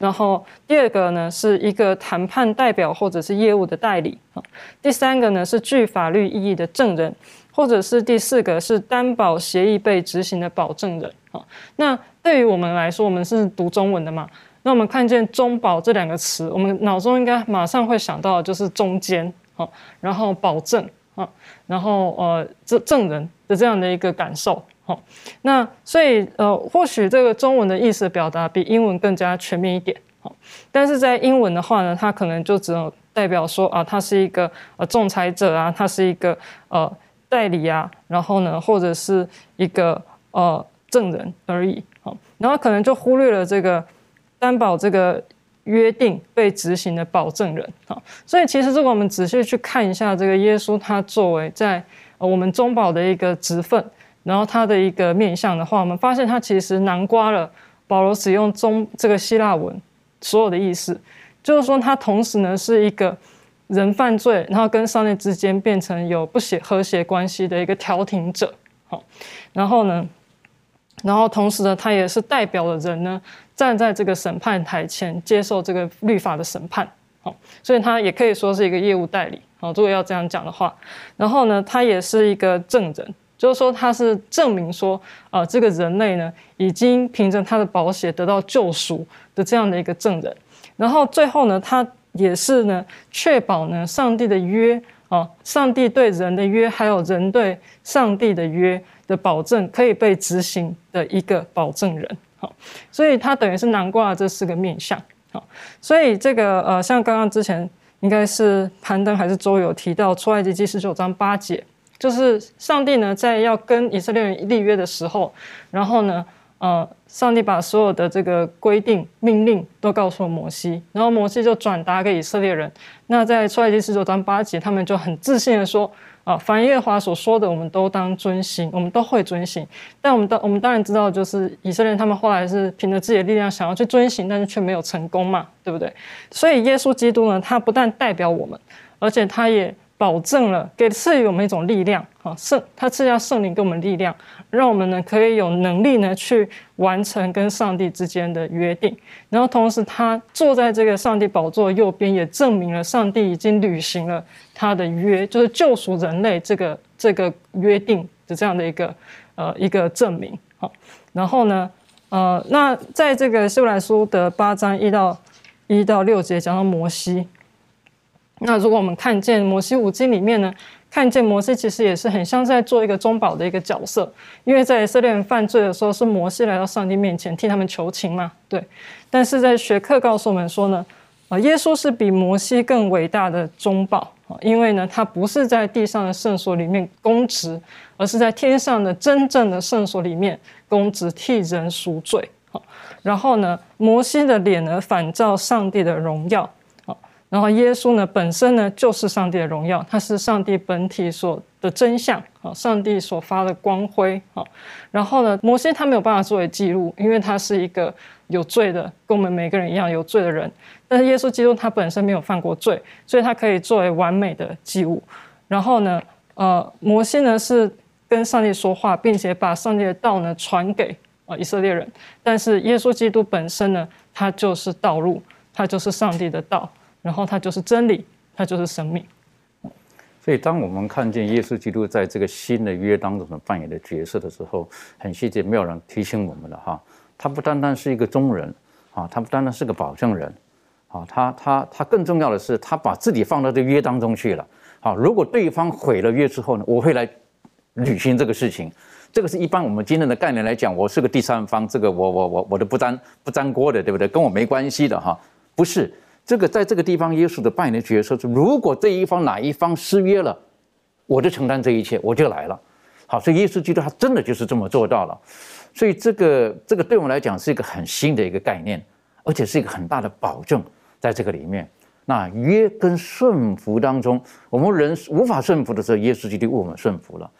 然后第二个呢，是一个谈判代表或者是业务的代理啊。第三个呢，是具法律意义的证人，或者是第四个是担保协议被执行的保证人啊。那对于我们来说，我们是读中文的嘛？那我们看见“中保”这两个词，我们脑中应该马上会想到的就是中间啊，然后保证啊，然后呃证证人的这样的一个感受。好，那所以呃，或许这个中文的意思表达比英文更加全面一点。好，但是在英文的话呢，它可能就只有代表说啊，他是一个呃仲裁者啊，他是一个呃代理啊，然后呢，或者是一个呃证人而已。好，然后可能就忽略了这个担保这个约定被执行的保证人。好，所以其实如果我们仔细去看一下这个耶稣，他作为在呃我们中保的一个职分，然后他的一个面相的话，我们发现他其实囊括了保罗使用中这个希腊文。所有的意思，就是说他同时呢是一个人犯罪，然后跟上帝之间变成有不协和谐关系的一个调停者，好，然后呢，然后同时呢，他也是代表了人呢站在这个审判台前接受这个律法的审判，好，所以他也可以说是一个业务代理，好，如果要这样讲的话，然后呢，他也是一个证人。就是说，他是证明说，啊，这个人类呢，已经凭着他的保险得到救赎的这样的一个证人。然后最后呢，他也是呢，确保呢，上帝的约啊，上帝对人的约，还有人对上帝的约的保证，可以被执行的一个保证人。好，所以他等于是囊括了这四个面相。好，所以这个呃，像刚刚之前应该是攀登还是周有提到出埃及记十九章八节。就是上帝呢，在要跟以色列人立约的时候，然后呢，呃，上帝把所有的这个规定、命令都告诉了摩西，然后摩西就转达给以色列人。那在出埃及十九章八节，他们就很自信的说：“啊，凡耶华所说的，我们都当遵行，我们都会遵行。”但我们当我们当然知道，就是以色列人他们后来是凭着自己的力量想要去遵行，但是却没有成功嘛，对不对？所以耶稣基督呢，他不但代表我们，而且他也。保证了给赐予我们一种力量，哈圣他赐下圣灵给我们力量，让我们呢可以有能力呢去完成跟上帝之间的约定。然后同时他坐在这个上帝宝座右边，也证明了上帝已经履行了他的约，就是救赎人类这个这个约定的这样的一个呃一个证明。好，然后呢呃那在这个希伯来书的八章一到一到六节讲到摩西。那如果我们看见摩西五经里面呢，看见摩西其实也是很像在做一个中保的一个角色，因为在以色列人犯罪的时候，是摩西来到上帝面前替他们求情嘛，对。但是在学课告诉我们说呢，啊，耶稣是比摩西更伟大的中保啊，因为呢，他不是在地上的圣所里面公职，而是在天上的真正的圣所里面公职替人赎罪。好，然后呢，摩西的脸呢反照上帝的荣耀。然后耶稣呢，本身呢就是上帝的荣耀，他是上帝本体所的真相啊，上帝所发的光辉啊。然后呢，摩西他没有办法作为记录，因为他是一个有罪的，跟我们每个人一样有罪的人。但是耶稣基督他本身没有犯过罪，所以他可以作为完美的记录。然后呢，呃，摩西呢是跟上帝说话，并且把上帝的道呢传给啊以色列人。但是耶稣基督本身呢，他就是道路，他就是上帝的道。然后它就是真理，它就是生命。所以，当我们看见耶稣基督在这个新的约当中所扮演的角色的时候，很细节，没有人提醒我们了哈。他不单单是一个中人啊，他不单单是个保证人啊，他他他更重要的是，他把自己放到这约当中去了。啊，如果对方毁了约之后呢，我会来履行这个事情。这个是一般我们今天的概念来讲，我是个第三方，这个我我我我都不沾不沾锅的，对不对？跟我没关系的哈，不是。这个在这个地方，耶稣的扮演的角色是：如果这一方哪一方失约了，我就承担这一切，我就来了。好，所以耶稣基督他真的就是这么做到了。所以这个这个对我们来讲是一个很新的一个概念，而且是一个很大的保证，在这个里面。那约跟顺服当中，我们人无法顺服的时候，耶稣基督为我们顺服了。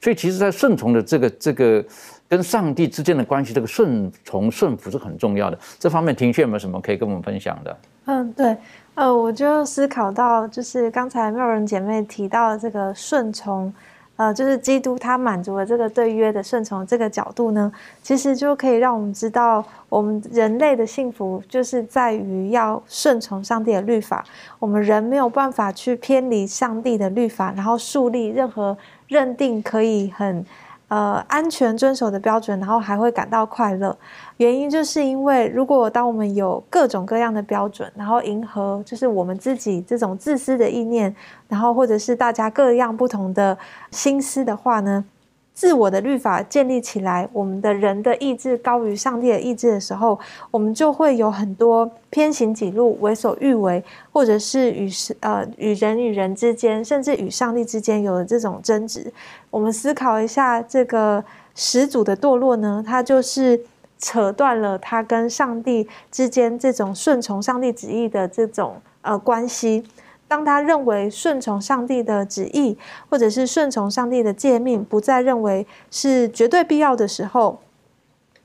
所以其实，在顺从的这个这个跟上帝之间的关系，这个顺从顺服是很重要的。这方面，庭训有没有什么可以跟我们分享的？嗯，对，呃，我就思考到，就是刚才妙人姐妹提到的这个顺从，呃，就是基督他满足了这个对约的顺从这个角度呢，其实就可以让我们知道，我们人类的幸福就是在于要顺从上帝的律法。我们人没有办法去偏离上帝的律法，然后树立任何认定可以很。呃，安全遵守的标准，然后还会感到快乐。原因就是因为，如果当我们有各种各样的标准，然后迎合就是我们自己这种自私的意念，然后或者是大家各样不同的心思的话呢，自我的律法建立起来，我们的人的意志高于上帝的意志的时候，我们就会有很多偏行己路、为所欲为，或者是与呃与人与人之间，甚至与上帝之间有了这种争执。我们思考一下，这个始祖的堕落呢，它就是扯断了他跟上帝之间这种顺从上帝旨意的这种呃关系。当他认为顺从上帝的旨意，或者是顺从上帝的诫命，不再认为是绝对必要的时候，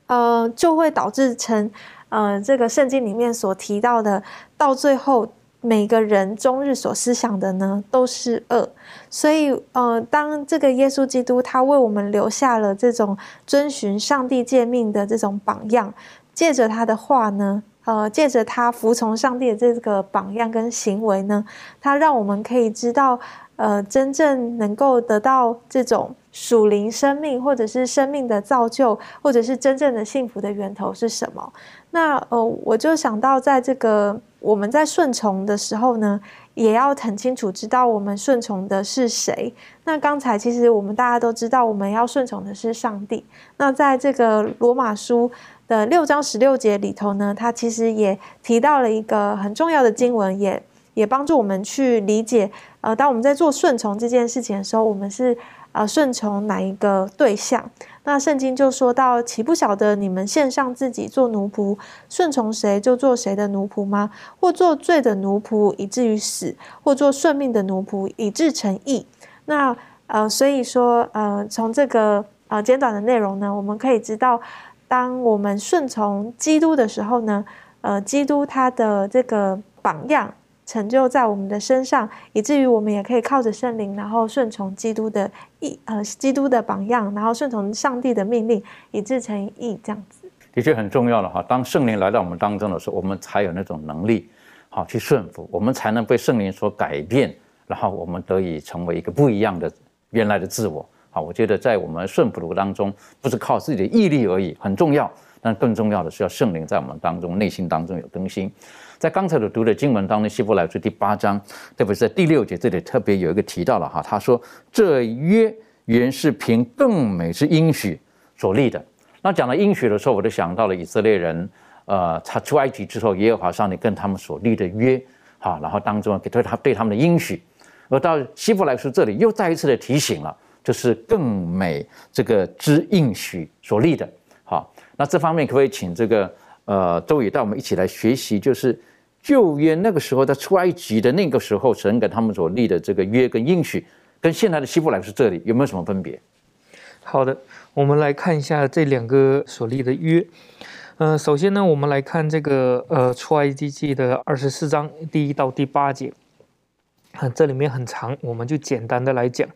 呃，就会导致成，呃，这个圣经里面所提到的，到最后每个人终日所思想的呢，都是恶。所以，呃，当这个耶稣基督他为我们留下了这种遵循上帝诫命的这种榜样，借着他的话呢。呃，借着他服从上帝的这个榜样跟行为呢，他让我们可以知道，呃，真正能够得到这种属灵生命，或者是生命的造就，或者是真正的幸福的源头是什么。那呃，我就想到，在这个我们在顺从的时候呢，也要很清楚知道我们顺从的是谁。那刚才其实我们大家都知道，我们要顺从的是上帝。那在这个罗马书。的六章十六节里头呢，它其实也提到了一个很重要的经文，也也帮助我们去理解，呃，当我们在做顺从这件事情的时候，我们是呃顺从哪一个对象？那圣经就说到，岂不晓得你们献上自己做奴仆，顺从谁就做谁的奴仆吗？或做罪的奴仆以至于死，或做顺命的奴仆以致成义？那呃，所以说呃，从这个呃简短的内容呢，我们可以知道。当我们顺从基督的时候呢，呃，基督他的这个榜样成就在我们的身上，以至于我们也可以靠着圣灵，然后顺从基督的意，呃，基督的榜样，然后顺从上帝的命令，以致成义，这样子。的确很重要了哈。当圣灵来到我们当中的时候，我们才有那种能力，好去顺服，我们才能被圣灵所改变，然后我们得以成为一个不一样的原来的自我。好，我觉得在我们顺服当中，不是靠自己的毅力而已，很重要。但更重要的是要圣灵在我们当中、内心当中有更新。在刚才的读的经文当中，希伯来书第八章，特别是在第六节这里特别有一个提到了哈，他说这约原是凭更美之应许所立的。那讲到应许的时候，我就想到了以色列人，呃，他出埃及之后，耶和华上帝跟他们所立的约，好，然后当中给对他对他们的应许，而到希伯来书这里又再一次的提醒了。就是更美这个之应许所立的，好，那这方面可不可以请这个呃周宇带我们一起来学习？就是旧约那个时候在出埃及的那个时候，神给他们所立的这个约跟应许，跟现在的希伯来书这里有没有什么分别？好的，我们来看一下这两个所立的约。呃，首先呢，我们来看这个呃出埃及记的二十四章第一到第八节，这里面很长，我们就简单的来讲。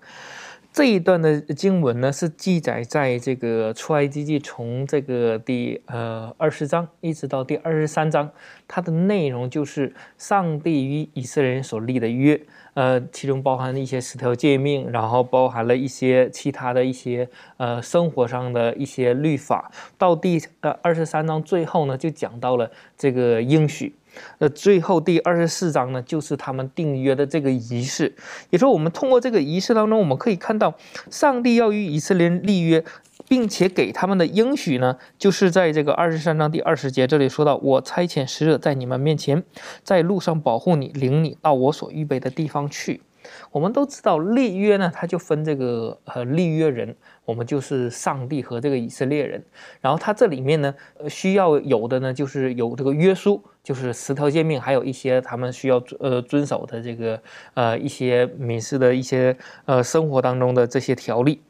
这一段的经文呢，是记载在这个出埃及记从这个第呃二十章一直到第二十三章，它的内容就是上帝与以色列人所立的约，呃，其中包含了一些十条诫命，然后包含了一些其他的一些呃生活上的一些律法。到第呃二十三章最后呢，就讲到了这个应许。那最后第二十四章呢，就是他们订约的这个仪式。也说我们通过这个仪式当中，我们可以看到，上帝要与以色列人立约，并且给他们的应许呢，就是在这个二十三章第二十节这里说到：“我差遣使者在你们面前，在路上保护你，领你到我所预备的地方去。”我们都知道立约呢，它就分这个呃立约人。我们就是上帝和这个以色列人，然后它这里面呢，需要有的呢，就是有这个约束，就是十条诫命，还有一些他们需要呃遵守的这个呃一些民事的一些呃生活当中的这些条例，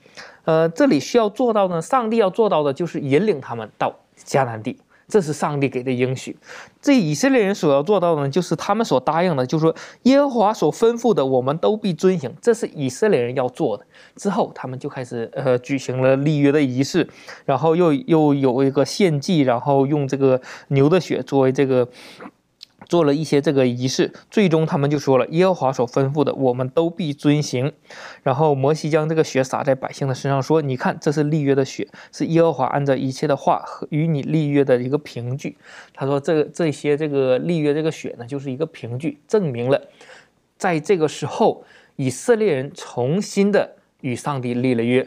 呃，这里需要做到呢，上帝要做到的就是引领他们到迦南地。这是上帝给的应许，这以色列人所要做到的呢，就是他们所答应的，就是说耶和华所吩咐的，我们都必遵行。这是以色列人要做的。之后，他们就开始呃举行了立约的仪式，然后又又有一个献祭，然后用这个牛的血作为这个。做了一些这个仪式，最终他们就说了耶和华所吩咐的，我们都必遵行。然后摩西将这个血洒在百姓的身上，说：“你看，这是立约的血，是耶和华按照一切的话和与你立约的一个凭据。”他说：“这这些这个立约这个血呢，就是一个凭据，证明了在这个时候，以色列人重新的与上帝立了约。”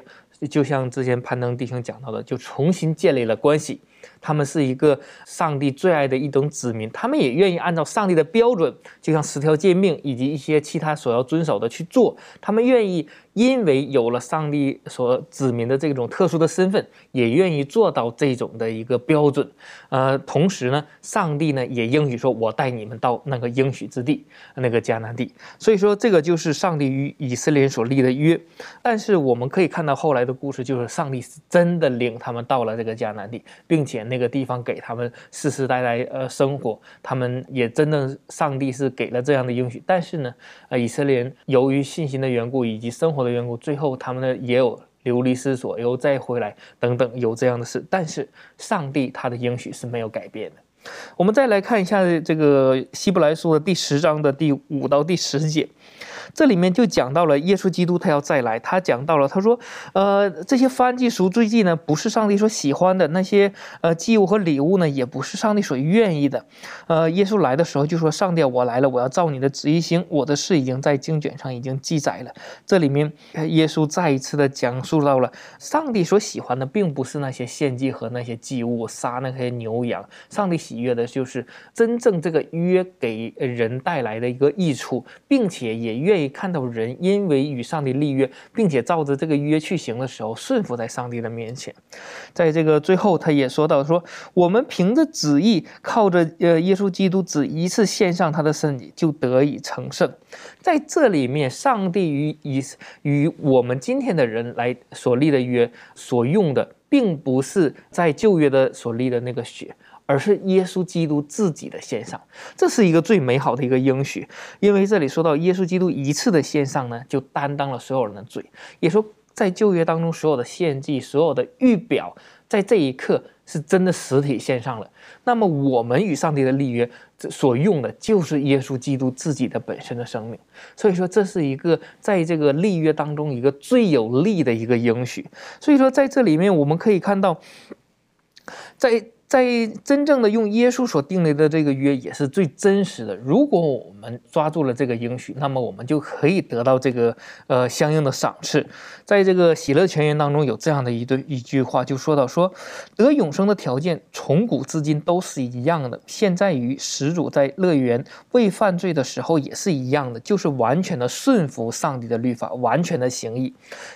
就像之前攀登弟兄讲到的，就重新建立了关系。他们是一个上帝最爱的一种子民，他们也愿意按照上帝的标准，就像十条诫命以及一些其他所要遵守的去做。他们愿意。因为有了上帝所指明的这种特殊的身份，也愿意做到这种的一个标准。呃，同时呢，上帝呢也应许说：“我带你们到那个应许之地，那个迦南地。”所以说，这个就是上帝与以色列人所立的约。但是我们可以看到后来的故事，就是上帝是真的领他们到了这个迦南地，并且那个地方给他们世世代代呃生活，他们也真的上帝是给了这样的应许。但是呢，呃，以色列人由于信心的缘故以及生活。的缘故，最后他们呢也有流离失所，又再回来等等，有这样的事。但是上帝他的应许是没有改变的。我们再来看一下这个希伯来书的第十章的第五到第十节。这里面就讲到了耶稣基督他要再来，他讲到了，他说，呃，这些翻祭赎罪祭呢，不是上帝所喜欢的那些呃祭物和礼物呢，也不是上帝所愿意的。呃，耶稣来的时候就说，上帝，我来了，我要照你的旨意行，我的事已经在经卷上已经记载了。这里面耶稣再一次的讲述到了，上帝所喜欢的并不是那些献祭和那些祭物，杀那些牛羊，上帝喜悦的就是真正这个约给人带来的一个益处，并且也愿。可以看到人因为与上帝立约，并且照着这个约去行的时候，顺服在上帝的面前。在这个最后，他也说到说，我们凭着旨意，靠着呃耶稣基督只一次献上他的身体，就得以成圣。在这里面，上帝与以与我们今天的人来所立的约所用的，并不是在旧约的所立的那个血。而是耶稣基督自己的献上，这是一个最美好的一个应许，因为这里说到耶稣基督一次的献上呢，就担当了所有人的罪。也说在旧约当中所有的献祭、所有的预表，在这一刻是真的实体献上了。那么我们与上帝的立约所用的就是耶稣基督自己的本身的生命。所以说这是一个在这个立约当中一个最有力的一个应许。所以说在这里面我们可以看到，在。在真正的用耶稣所定立的这个约也是最真实的。如果我们抓住了这个应许，那么我们就可以得到这个呃相应的赏赐。在这个喜乐全言当中有这样的一对一句话，就说到说得永生的条件从古至今都是一样的，现在与始祖在乐园未犯罪的时候也是一样的，就是完全的顺服上帝的律法，完全的行义。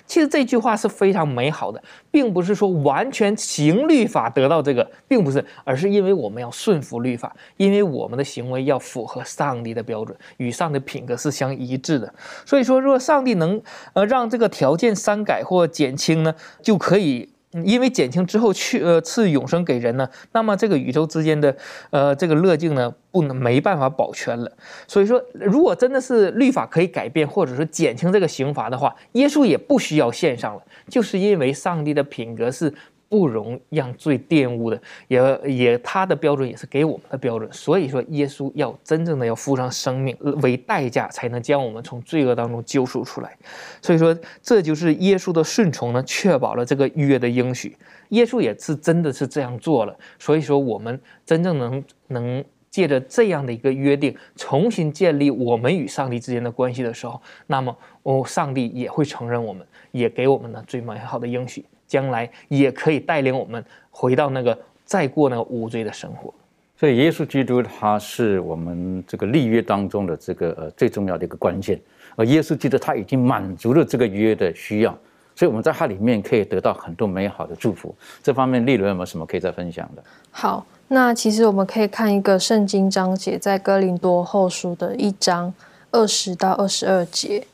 其实这句话是非常美好的，并不是说完全行律法得到这个，并。不是，而是因为我们要顺服律法，因为我们的行为要符合上帝的标准，与上帝品格是相一致的。所以说，若上帝能呃让这个条件删改或减轻呢，就可以因为减轻之后去呃赐永生给人呢，那么这个宇宙之间的呃这个乐境呢不能没办法保全了。所以说，如果真的是律法可以改变，或者说减轻这个刑罚的话，耶稣也不需要献上了，就是因为上帝的品格是。不容让罪玷污的，也也他的标准也是给我们的标准。所以说，耶稣要真正的要付上生命为代价，才能将我们从罪恶当中救赎出来。所以说，这就是耶稣的顺从呢，确保了这个约的应许。耶稣也是真的是这样做了。所以说，我们真正能能借着这样的一个约定，重新建立我们与上帝之间的关系的时候，那么哦，上帝也会承认我们，也给我们呢最美好的应许。将来也可以带领我们回到那个再过那个无罪的生活，所以耶稣基督他是我们这个立约当中的这个呃最重要的一个关键，而耶稣基督他已经满足了这个约的需要，所以我们在他里面可以得到很多美好的祝福。这方面利伦有没有什么可以再分享的？好，那其实我们可以看一个圣经章节，在哥林多后书的一章二十到二十二节。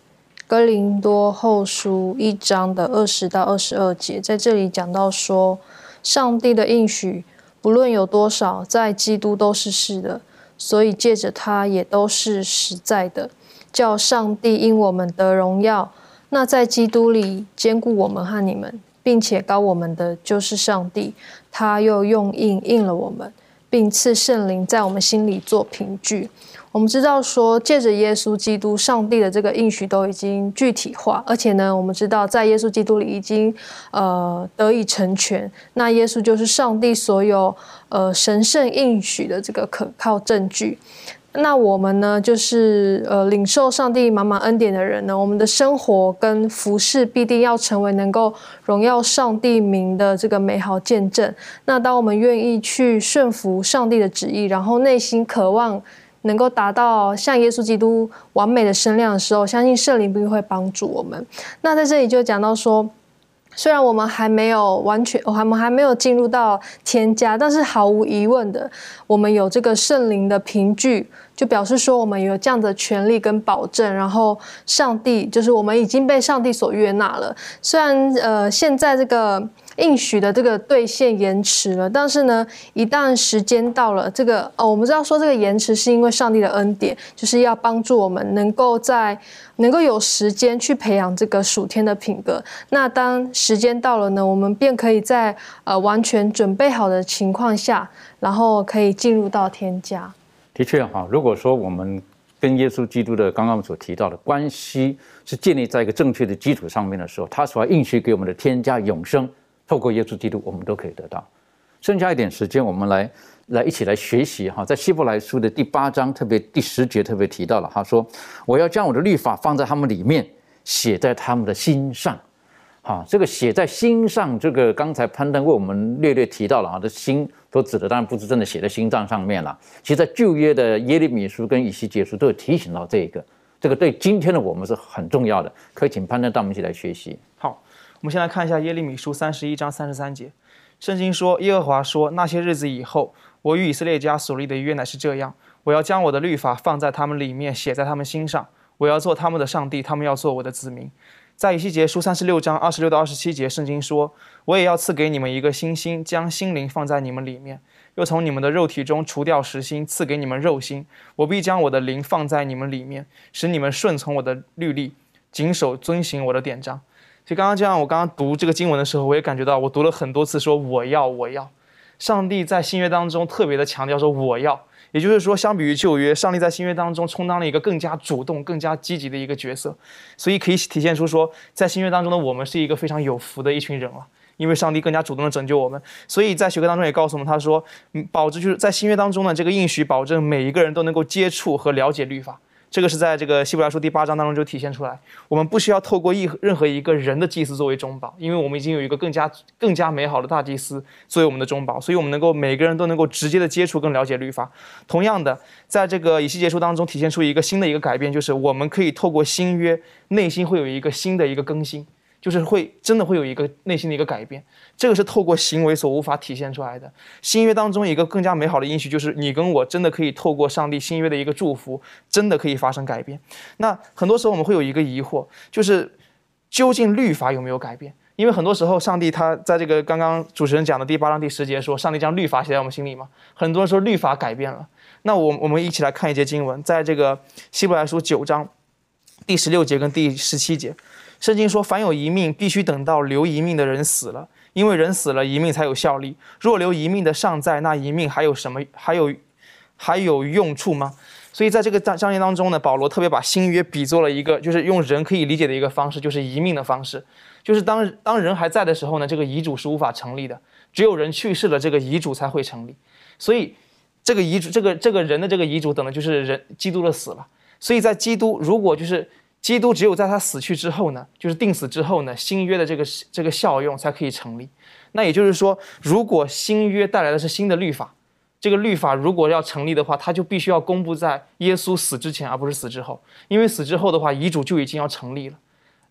哥林多后书一章的二十到二十二节，在这里讲到说，上帝的应许不论有多少，在基督都是是的，所以借着他也都是实在的，叫上帝因我们得荣耀。那在基督里兼顾我们和你们，并且高我们的就是上帝，他又用印印了我们，并赐圣灵在我们心里做凭据。我们知道说，借着耶稣基督，上帝的这个应许都已经具体化，而且呢，我们知道在耶稣基督里已经呃得以成全。那耶稣就是上帝所有呃神圣应许的这个可靠证据。那我们呢，就是呃领受上帝满满恩典的人呢，我们的生活跟服饰必定要成为能够荣耀上帝名的这个美好见证。那当我们愿意去顺服上帝的旨意，然后内心渴望能够达到像耶稣基督完美的身量的时候，相信圣灵必定会帮助我们。那在这里就讲到说。虽然我们还没有完全，我们还没有进入到添加，但是毫无疑问的，我们有这个圣灵的凭据，就表示说我们有这样的权利跟保证。然后上帝就是我们已经被上帝所悦纳了。虽然呃现在这个。应许的这个兑现延迟了，但是呢，一旦时间到了，这个哦，我们知道说这个延迟是因为上帝的恩典，就是要帮助我们能够在能够有时间去培养这个属天的品格。那当时间到了呢，我们便可以在呃完全准备好的情况下，然后可以进入到天家。的确哈，如果说我们跟耶稣基督的刚刚所提到的关系是建立在一个正确的基础上面的时候，他所要应许给我们的天家永生。透过耶稣基督，我们都可以得到。剩下一点时间，我们来来一起来学习哈。在希伯来书的第八章，特别第十节特别提到了，他说：“我要将我的律法放在他们里面，写在他们的心上。”哈，这个写在心上，这个刚才攀登为我们略略提到了啊，这心所指的当然不是真的写在心脏上面了。其实，在旧约的耶利米书跟以西结书都有提醒到这一个，这个对今天的我们是很重要的。可以请攀登带我们一起来学习。好。我们先来看一下耶利米书三十一章三十三节，圣经说：“耶和华说，那些日子以后，我与以色列家所立的约乃是这样：我要将我的律法放在他们里面，写在他们心上。我要做他们的上帝，他们要做我的子民。”在以西结书三十六章二十六到二十七节，圣经说：“我也要赐给你们一个新心，将心灵放在你们里面，又从你们的肉体中除掉实心，赐给你们肉心。我必将我的灵放在你们里面，使你们顺从我的律例，谨守遵行我的典章。”就刚刚就像，我刚刚读这个经文的时候，我也感觉到，我读了很多次，说我要，我要。上帝在新约当中特别的强调说我要，也就是说，相比于旧约，上帝在新约当中充当了一个更加主动、更加积极的一个角色，所以可以体现出说，在新约当中的我们是一个非常有福的一群人了，因为上帝更加主动的拯救我们。所以在学科当中也告诉我们，他说，保证就是在新约当中呢，这个应许保证每一个人都能够接触和了解律法。这个是在这个希伯来书第八章当中就体现出来，我们不需要透过一任何一个人的祭司作为中保，因为我们已经有一个更加更加美好的大祭司作为我们的中保，所以我们能够每个人都能够直接的接触更了解律法。同样的，在这个以西结书当中体现出一个新的一个改变，就是我们可以透过新约，内心会有一个新的一个更新。就是会真的会有一个内心的一个改变，这个是透过行为所无法体现出来的。新约当中一个更加美好的应许，就是你跟我真的可以透过上帝新约的一个祝福，真的可以发生改变。那很多时候我们会有一个疑惑，就是究竟律法有没有改变？因为很多时候上帝他在这个刚刚主持人讲的第八章第十节说，上帝将律法写在我们心里嘛。很多人说律法改变了。那我我们一起来看一节经文，在这个希伯来书九章第十六节跟第十七节。圣经说：“凡有一命，必须等到留一命的人死了，因为人死了，一命才有效力。若留一命的尚在，那一命还有什么？还有还有用处吗？”所以，在这个章章节当中呢，保罗特别把新约比作了一个，就是用人可以理解的一个方式，就是遗命的方式。就是当当人还在的时候呢，这个遗嘱是无法成立的，只有人去世了，这个遗嘱才会成立。所以，这个遗嘱，这个这个人的这个遗嘱，等的就是人基督的死了。所以在基督，如果就是。基督只有在他死去之后呢，就是定死之后呢，新约的这个这个效用才可以成立。那也就是说，如果新约带来的是新的律法，这个律法如果要成立的话，它就必须要公布在耶稣死之前，而不是死之后。因为死之后的话，遗嘱就已经要成立了，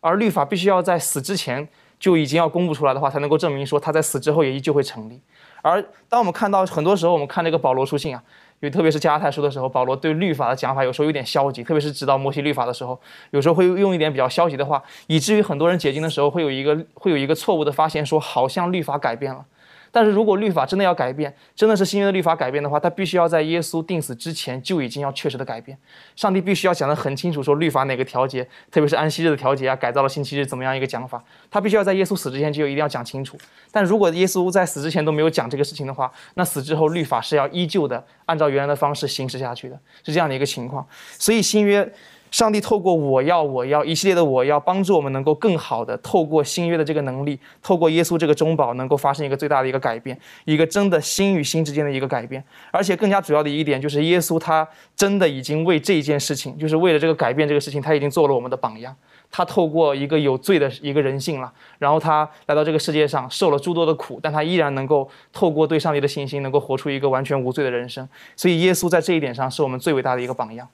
而律法必须要在死之前就已经要公布出来的话，才能够证明说他在死之后也依旧会成立。而当我们看到很多时候，我们看这个保罗书信啊。因为特别是加拉太书的时候，保罗对律法的讲法有时候有点消极，特别是指导摩西律法的时候，有时候会用一点比较消极的话，以至于很多人解经的时候会有一个会有一个错误的发现，说好像律法改变了。但是如果律法真的要改变，真的是新约的律法改变的话，它必须要在耶稣定死之前就已经要确实的改变。上帝必须要讲得很清楚，说律法哪个调节，特别是安息日的调节啊，改造了星期日怎么样一个讲法，他必须要在耶稣死之前就一定要讲清楚。但如果耶稣在死之前都没有讲这个事情的话，那死之后律法是要依旧的按照原来的方式行使下去的，是这样的一个情况。所以新约上帝透过我要我要一系列的我要帮助我们能够更好的透过新约的这个能力，透过耶稣这个中保，能够发生一个最大的一个改变，一个真的心与心之间的一个改变。而且更加主要的一点就是，耶稣他真的已经为这一件事情，就是为了这个改变这个事情，他已经做了我们的榜样。他透过一个有罪的一个人性了，然后他来到这个世界上受了诸多的苦，但他依然能够透过对上帝的信心，能够活出一个完全无罪的人生。所以耶稣在这一点上是我们最伟大的一个榜样。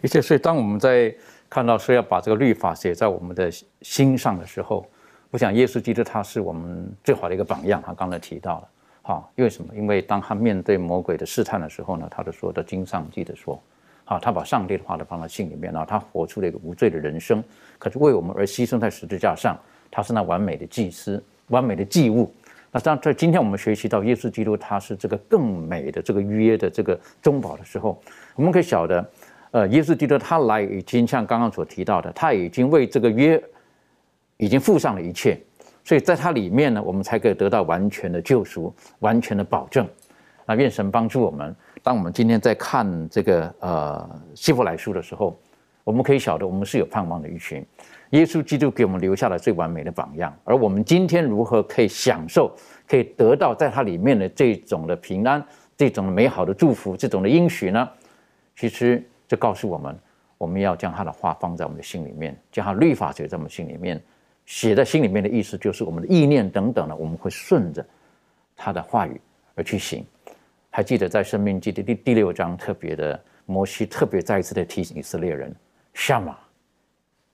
的确，所以当我们在看到说要把这个律法写在我们的心上的时候，我想耶稣基督他是我们最好的一个榜样。他刚才提到了，好，因为什么？因为当他面对魔鬼的试探的时候呢，他就说的经上记得说。啊，他把上帝的话都放在心里面，然后他活出了一个无罪的人生，可是为我们而牺牲在十字架上，他是那完美的祭司，完美的祭物。那当在今天我们学习到耶稣基督他是这个更美的这个约的这个中保的时候，我们可以晓得，呃，耶稣基督他来已经像刚刚所提到的，他已经为这个约已经付上了一切，所以在他里面呢，我们才可以得到完全的救赎，完全的保证。那愿神帮助我们。当我们今天在看这个呃希伯来书的时候，我们可以晓得我们是有盼望的一群。耶稣基督给我们留下了最完美的榜样，而我们今天如何可以享受、可以得到在它里面的这种的平安、这种美好的祝福、这种的应许呢？其实这告诉我们，我们要将他的话放在我们的心里面，将他律法写在我们心里面。写在心里面的意思就是我们的意念等等呢，我们会顺着他的话语而去行。还记得在《生命记》的第第六章，特别的摩西特别再一次的提醒以色列人：“下马，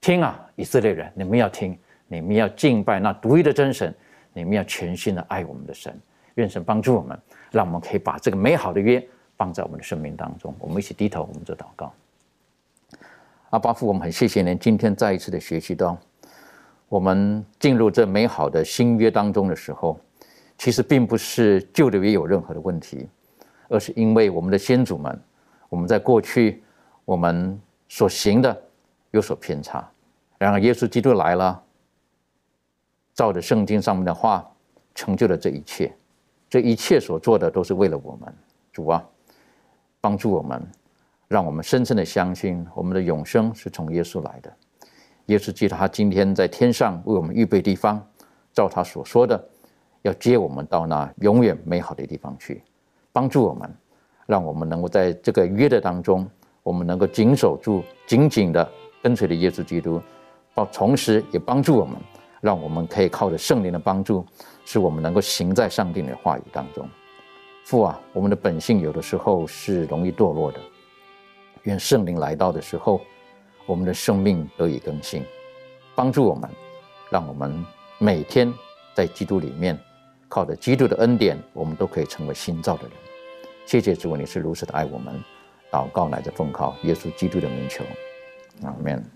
听啊，以色列人，你们要听，你们要敬拜那独一的真神，你们要全心的爱我们的神。愿神帮助我们，让我们可以把这个美好的约放在我们的生命当中。我们一起低头，我们做祷告。阿巴父，我们很谢谢您今天再一次的学习到，我们进入这美好的新约当中的时候，其实并不是旧的约有任何的问题。而是因为我们的先祖们，我们在过去我们所行的有所偏差，然而耶稣基督来了，照着圣经上面的话，成就了这一切，这一切所做的都是为了我们。主啊，帮助我们，让我们深深的相信，我们的永生是从耶稣来的。耶稣基督他今天在天上为我们预备地方，照他所说的，要接我们到那永远美好的地方去。帮助我们，让我们能够在这个约的当中，我们能够紧守住、紧紧的跟随着耶稣基督，帮同时也帮助我们，让我们可以靠着圣灵的帮助，使我们能够行在上帝的话语当中。父啊，我们的本性有的时候是容易堕落的，愿圣灵来到的时候，我们的生命得以更新，帮助我们，让我们每天在基督里面。靠着基督的恩典，我们都可以成为新造的人。谢谢主，你是如此的爱我们。祷告乃至奉靠耶稣基督的名求，阿门。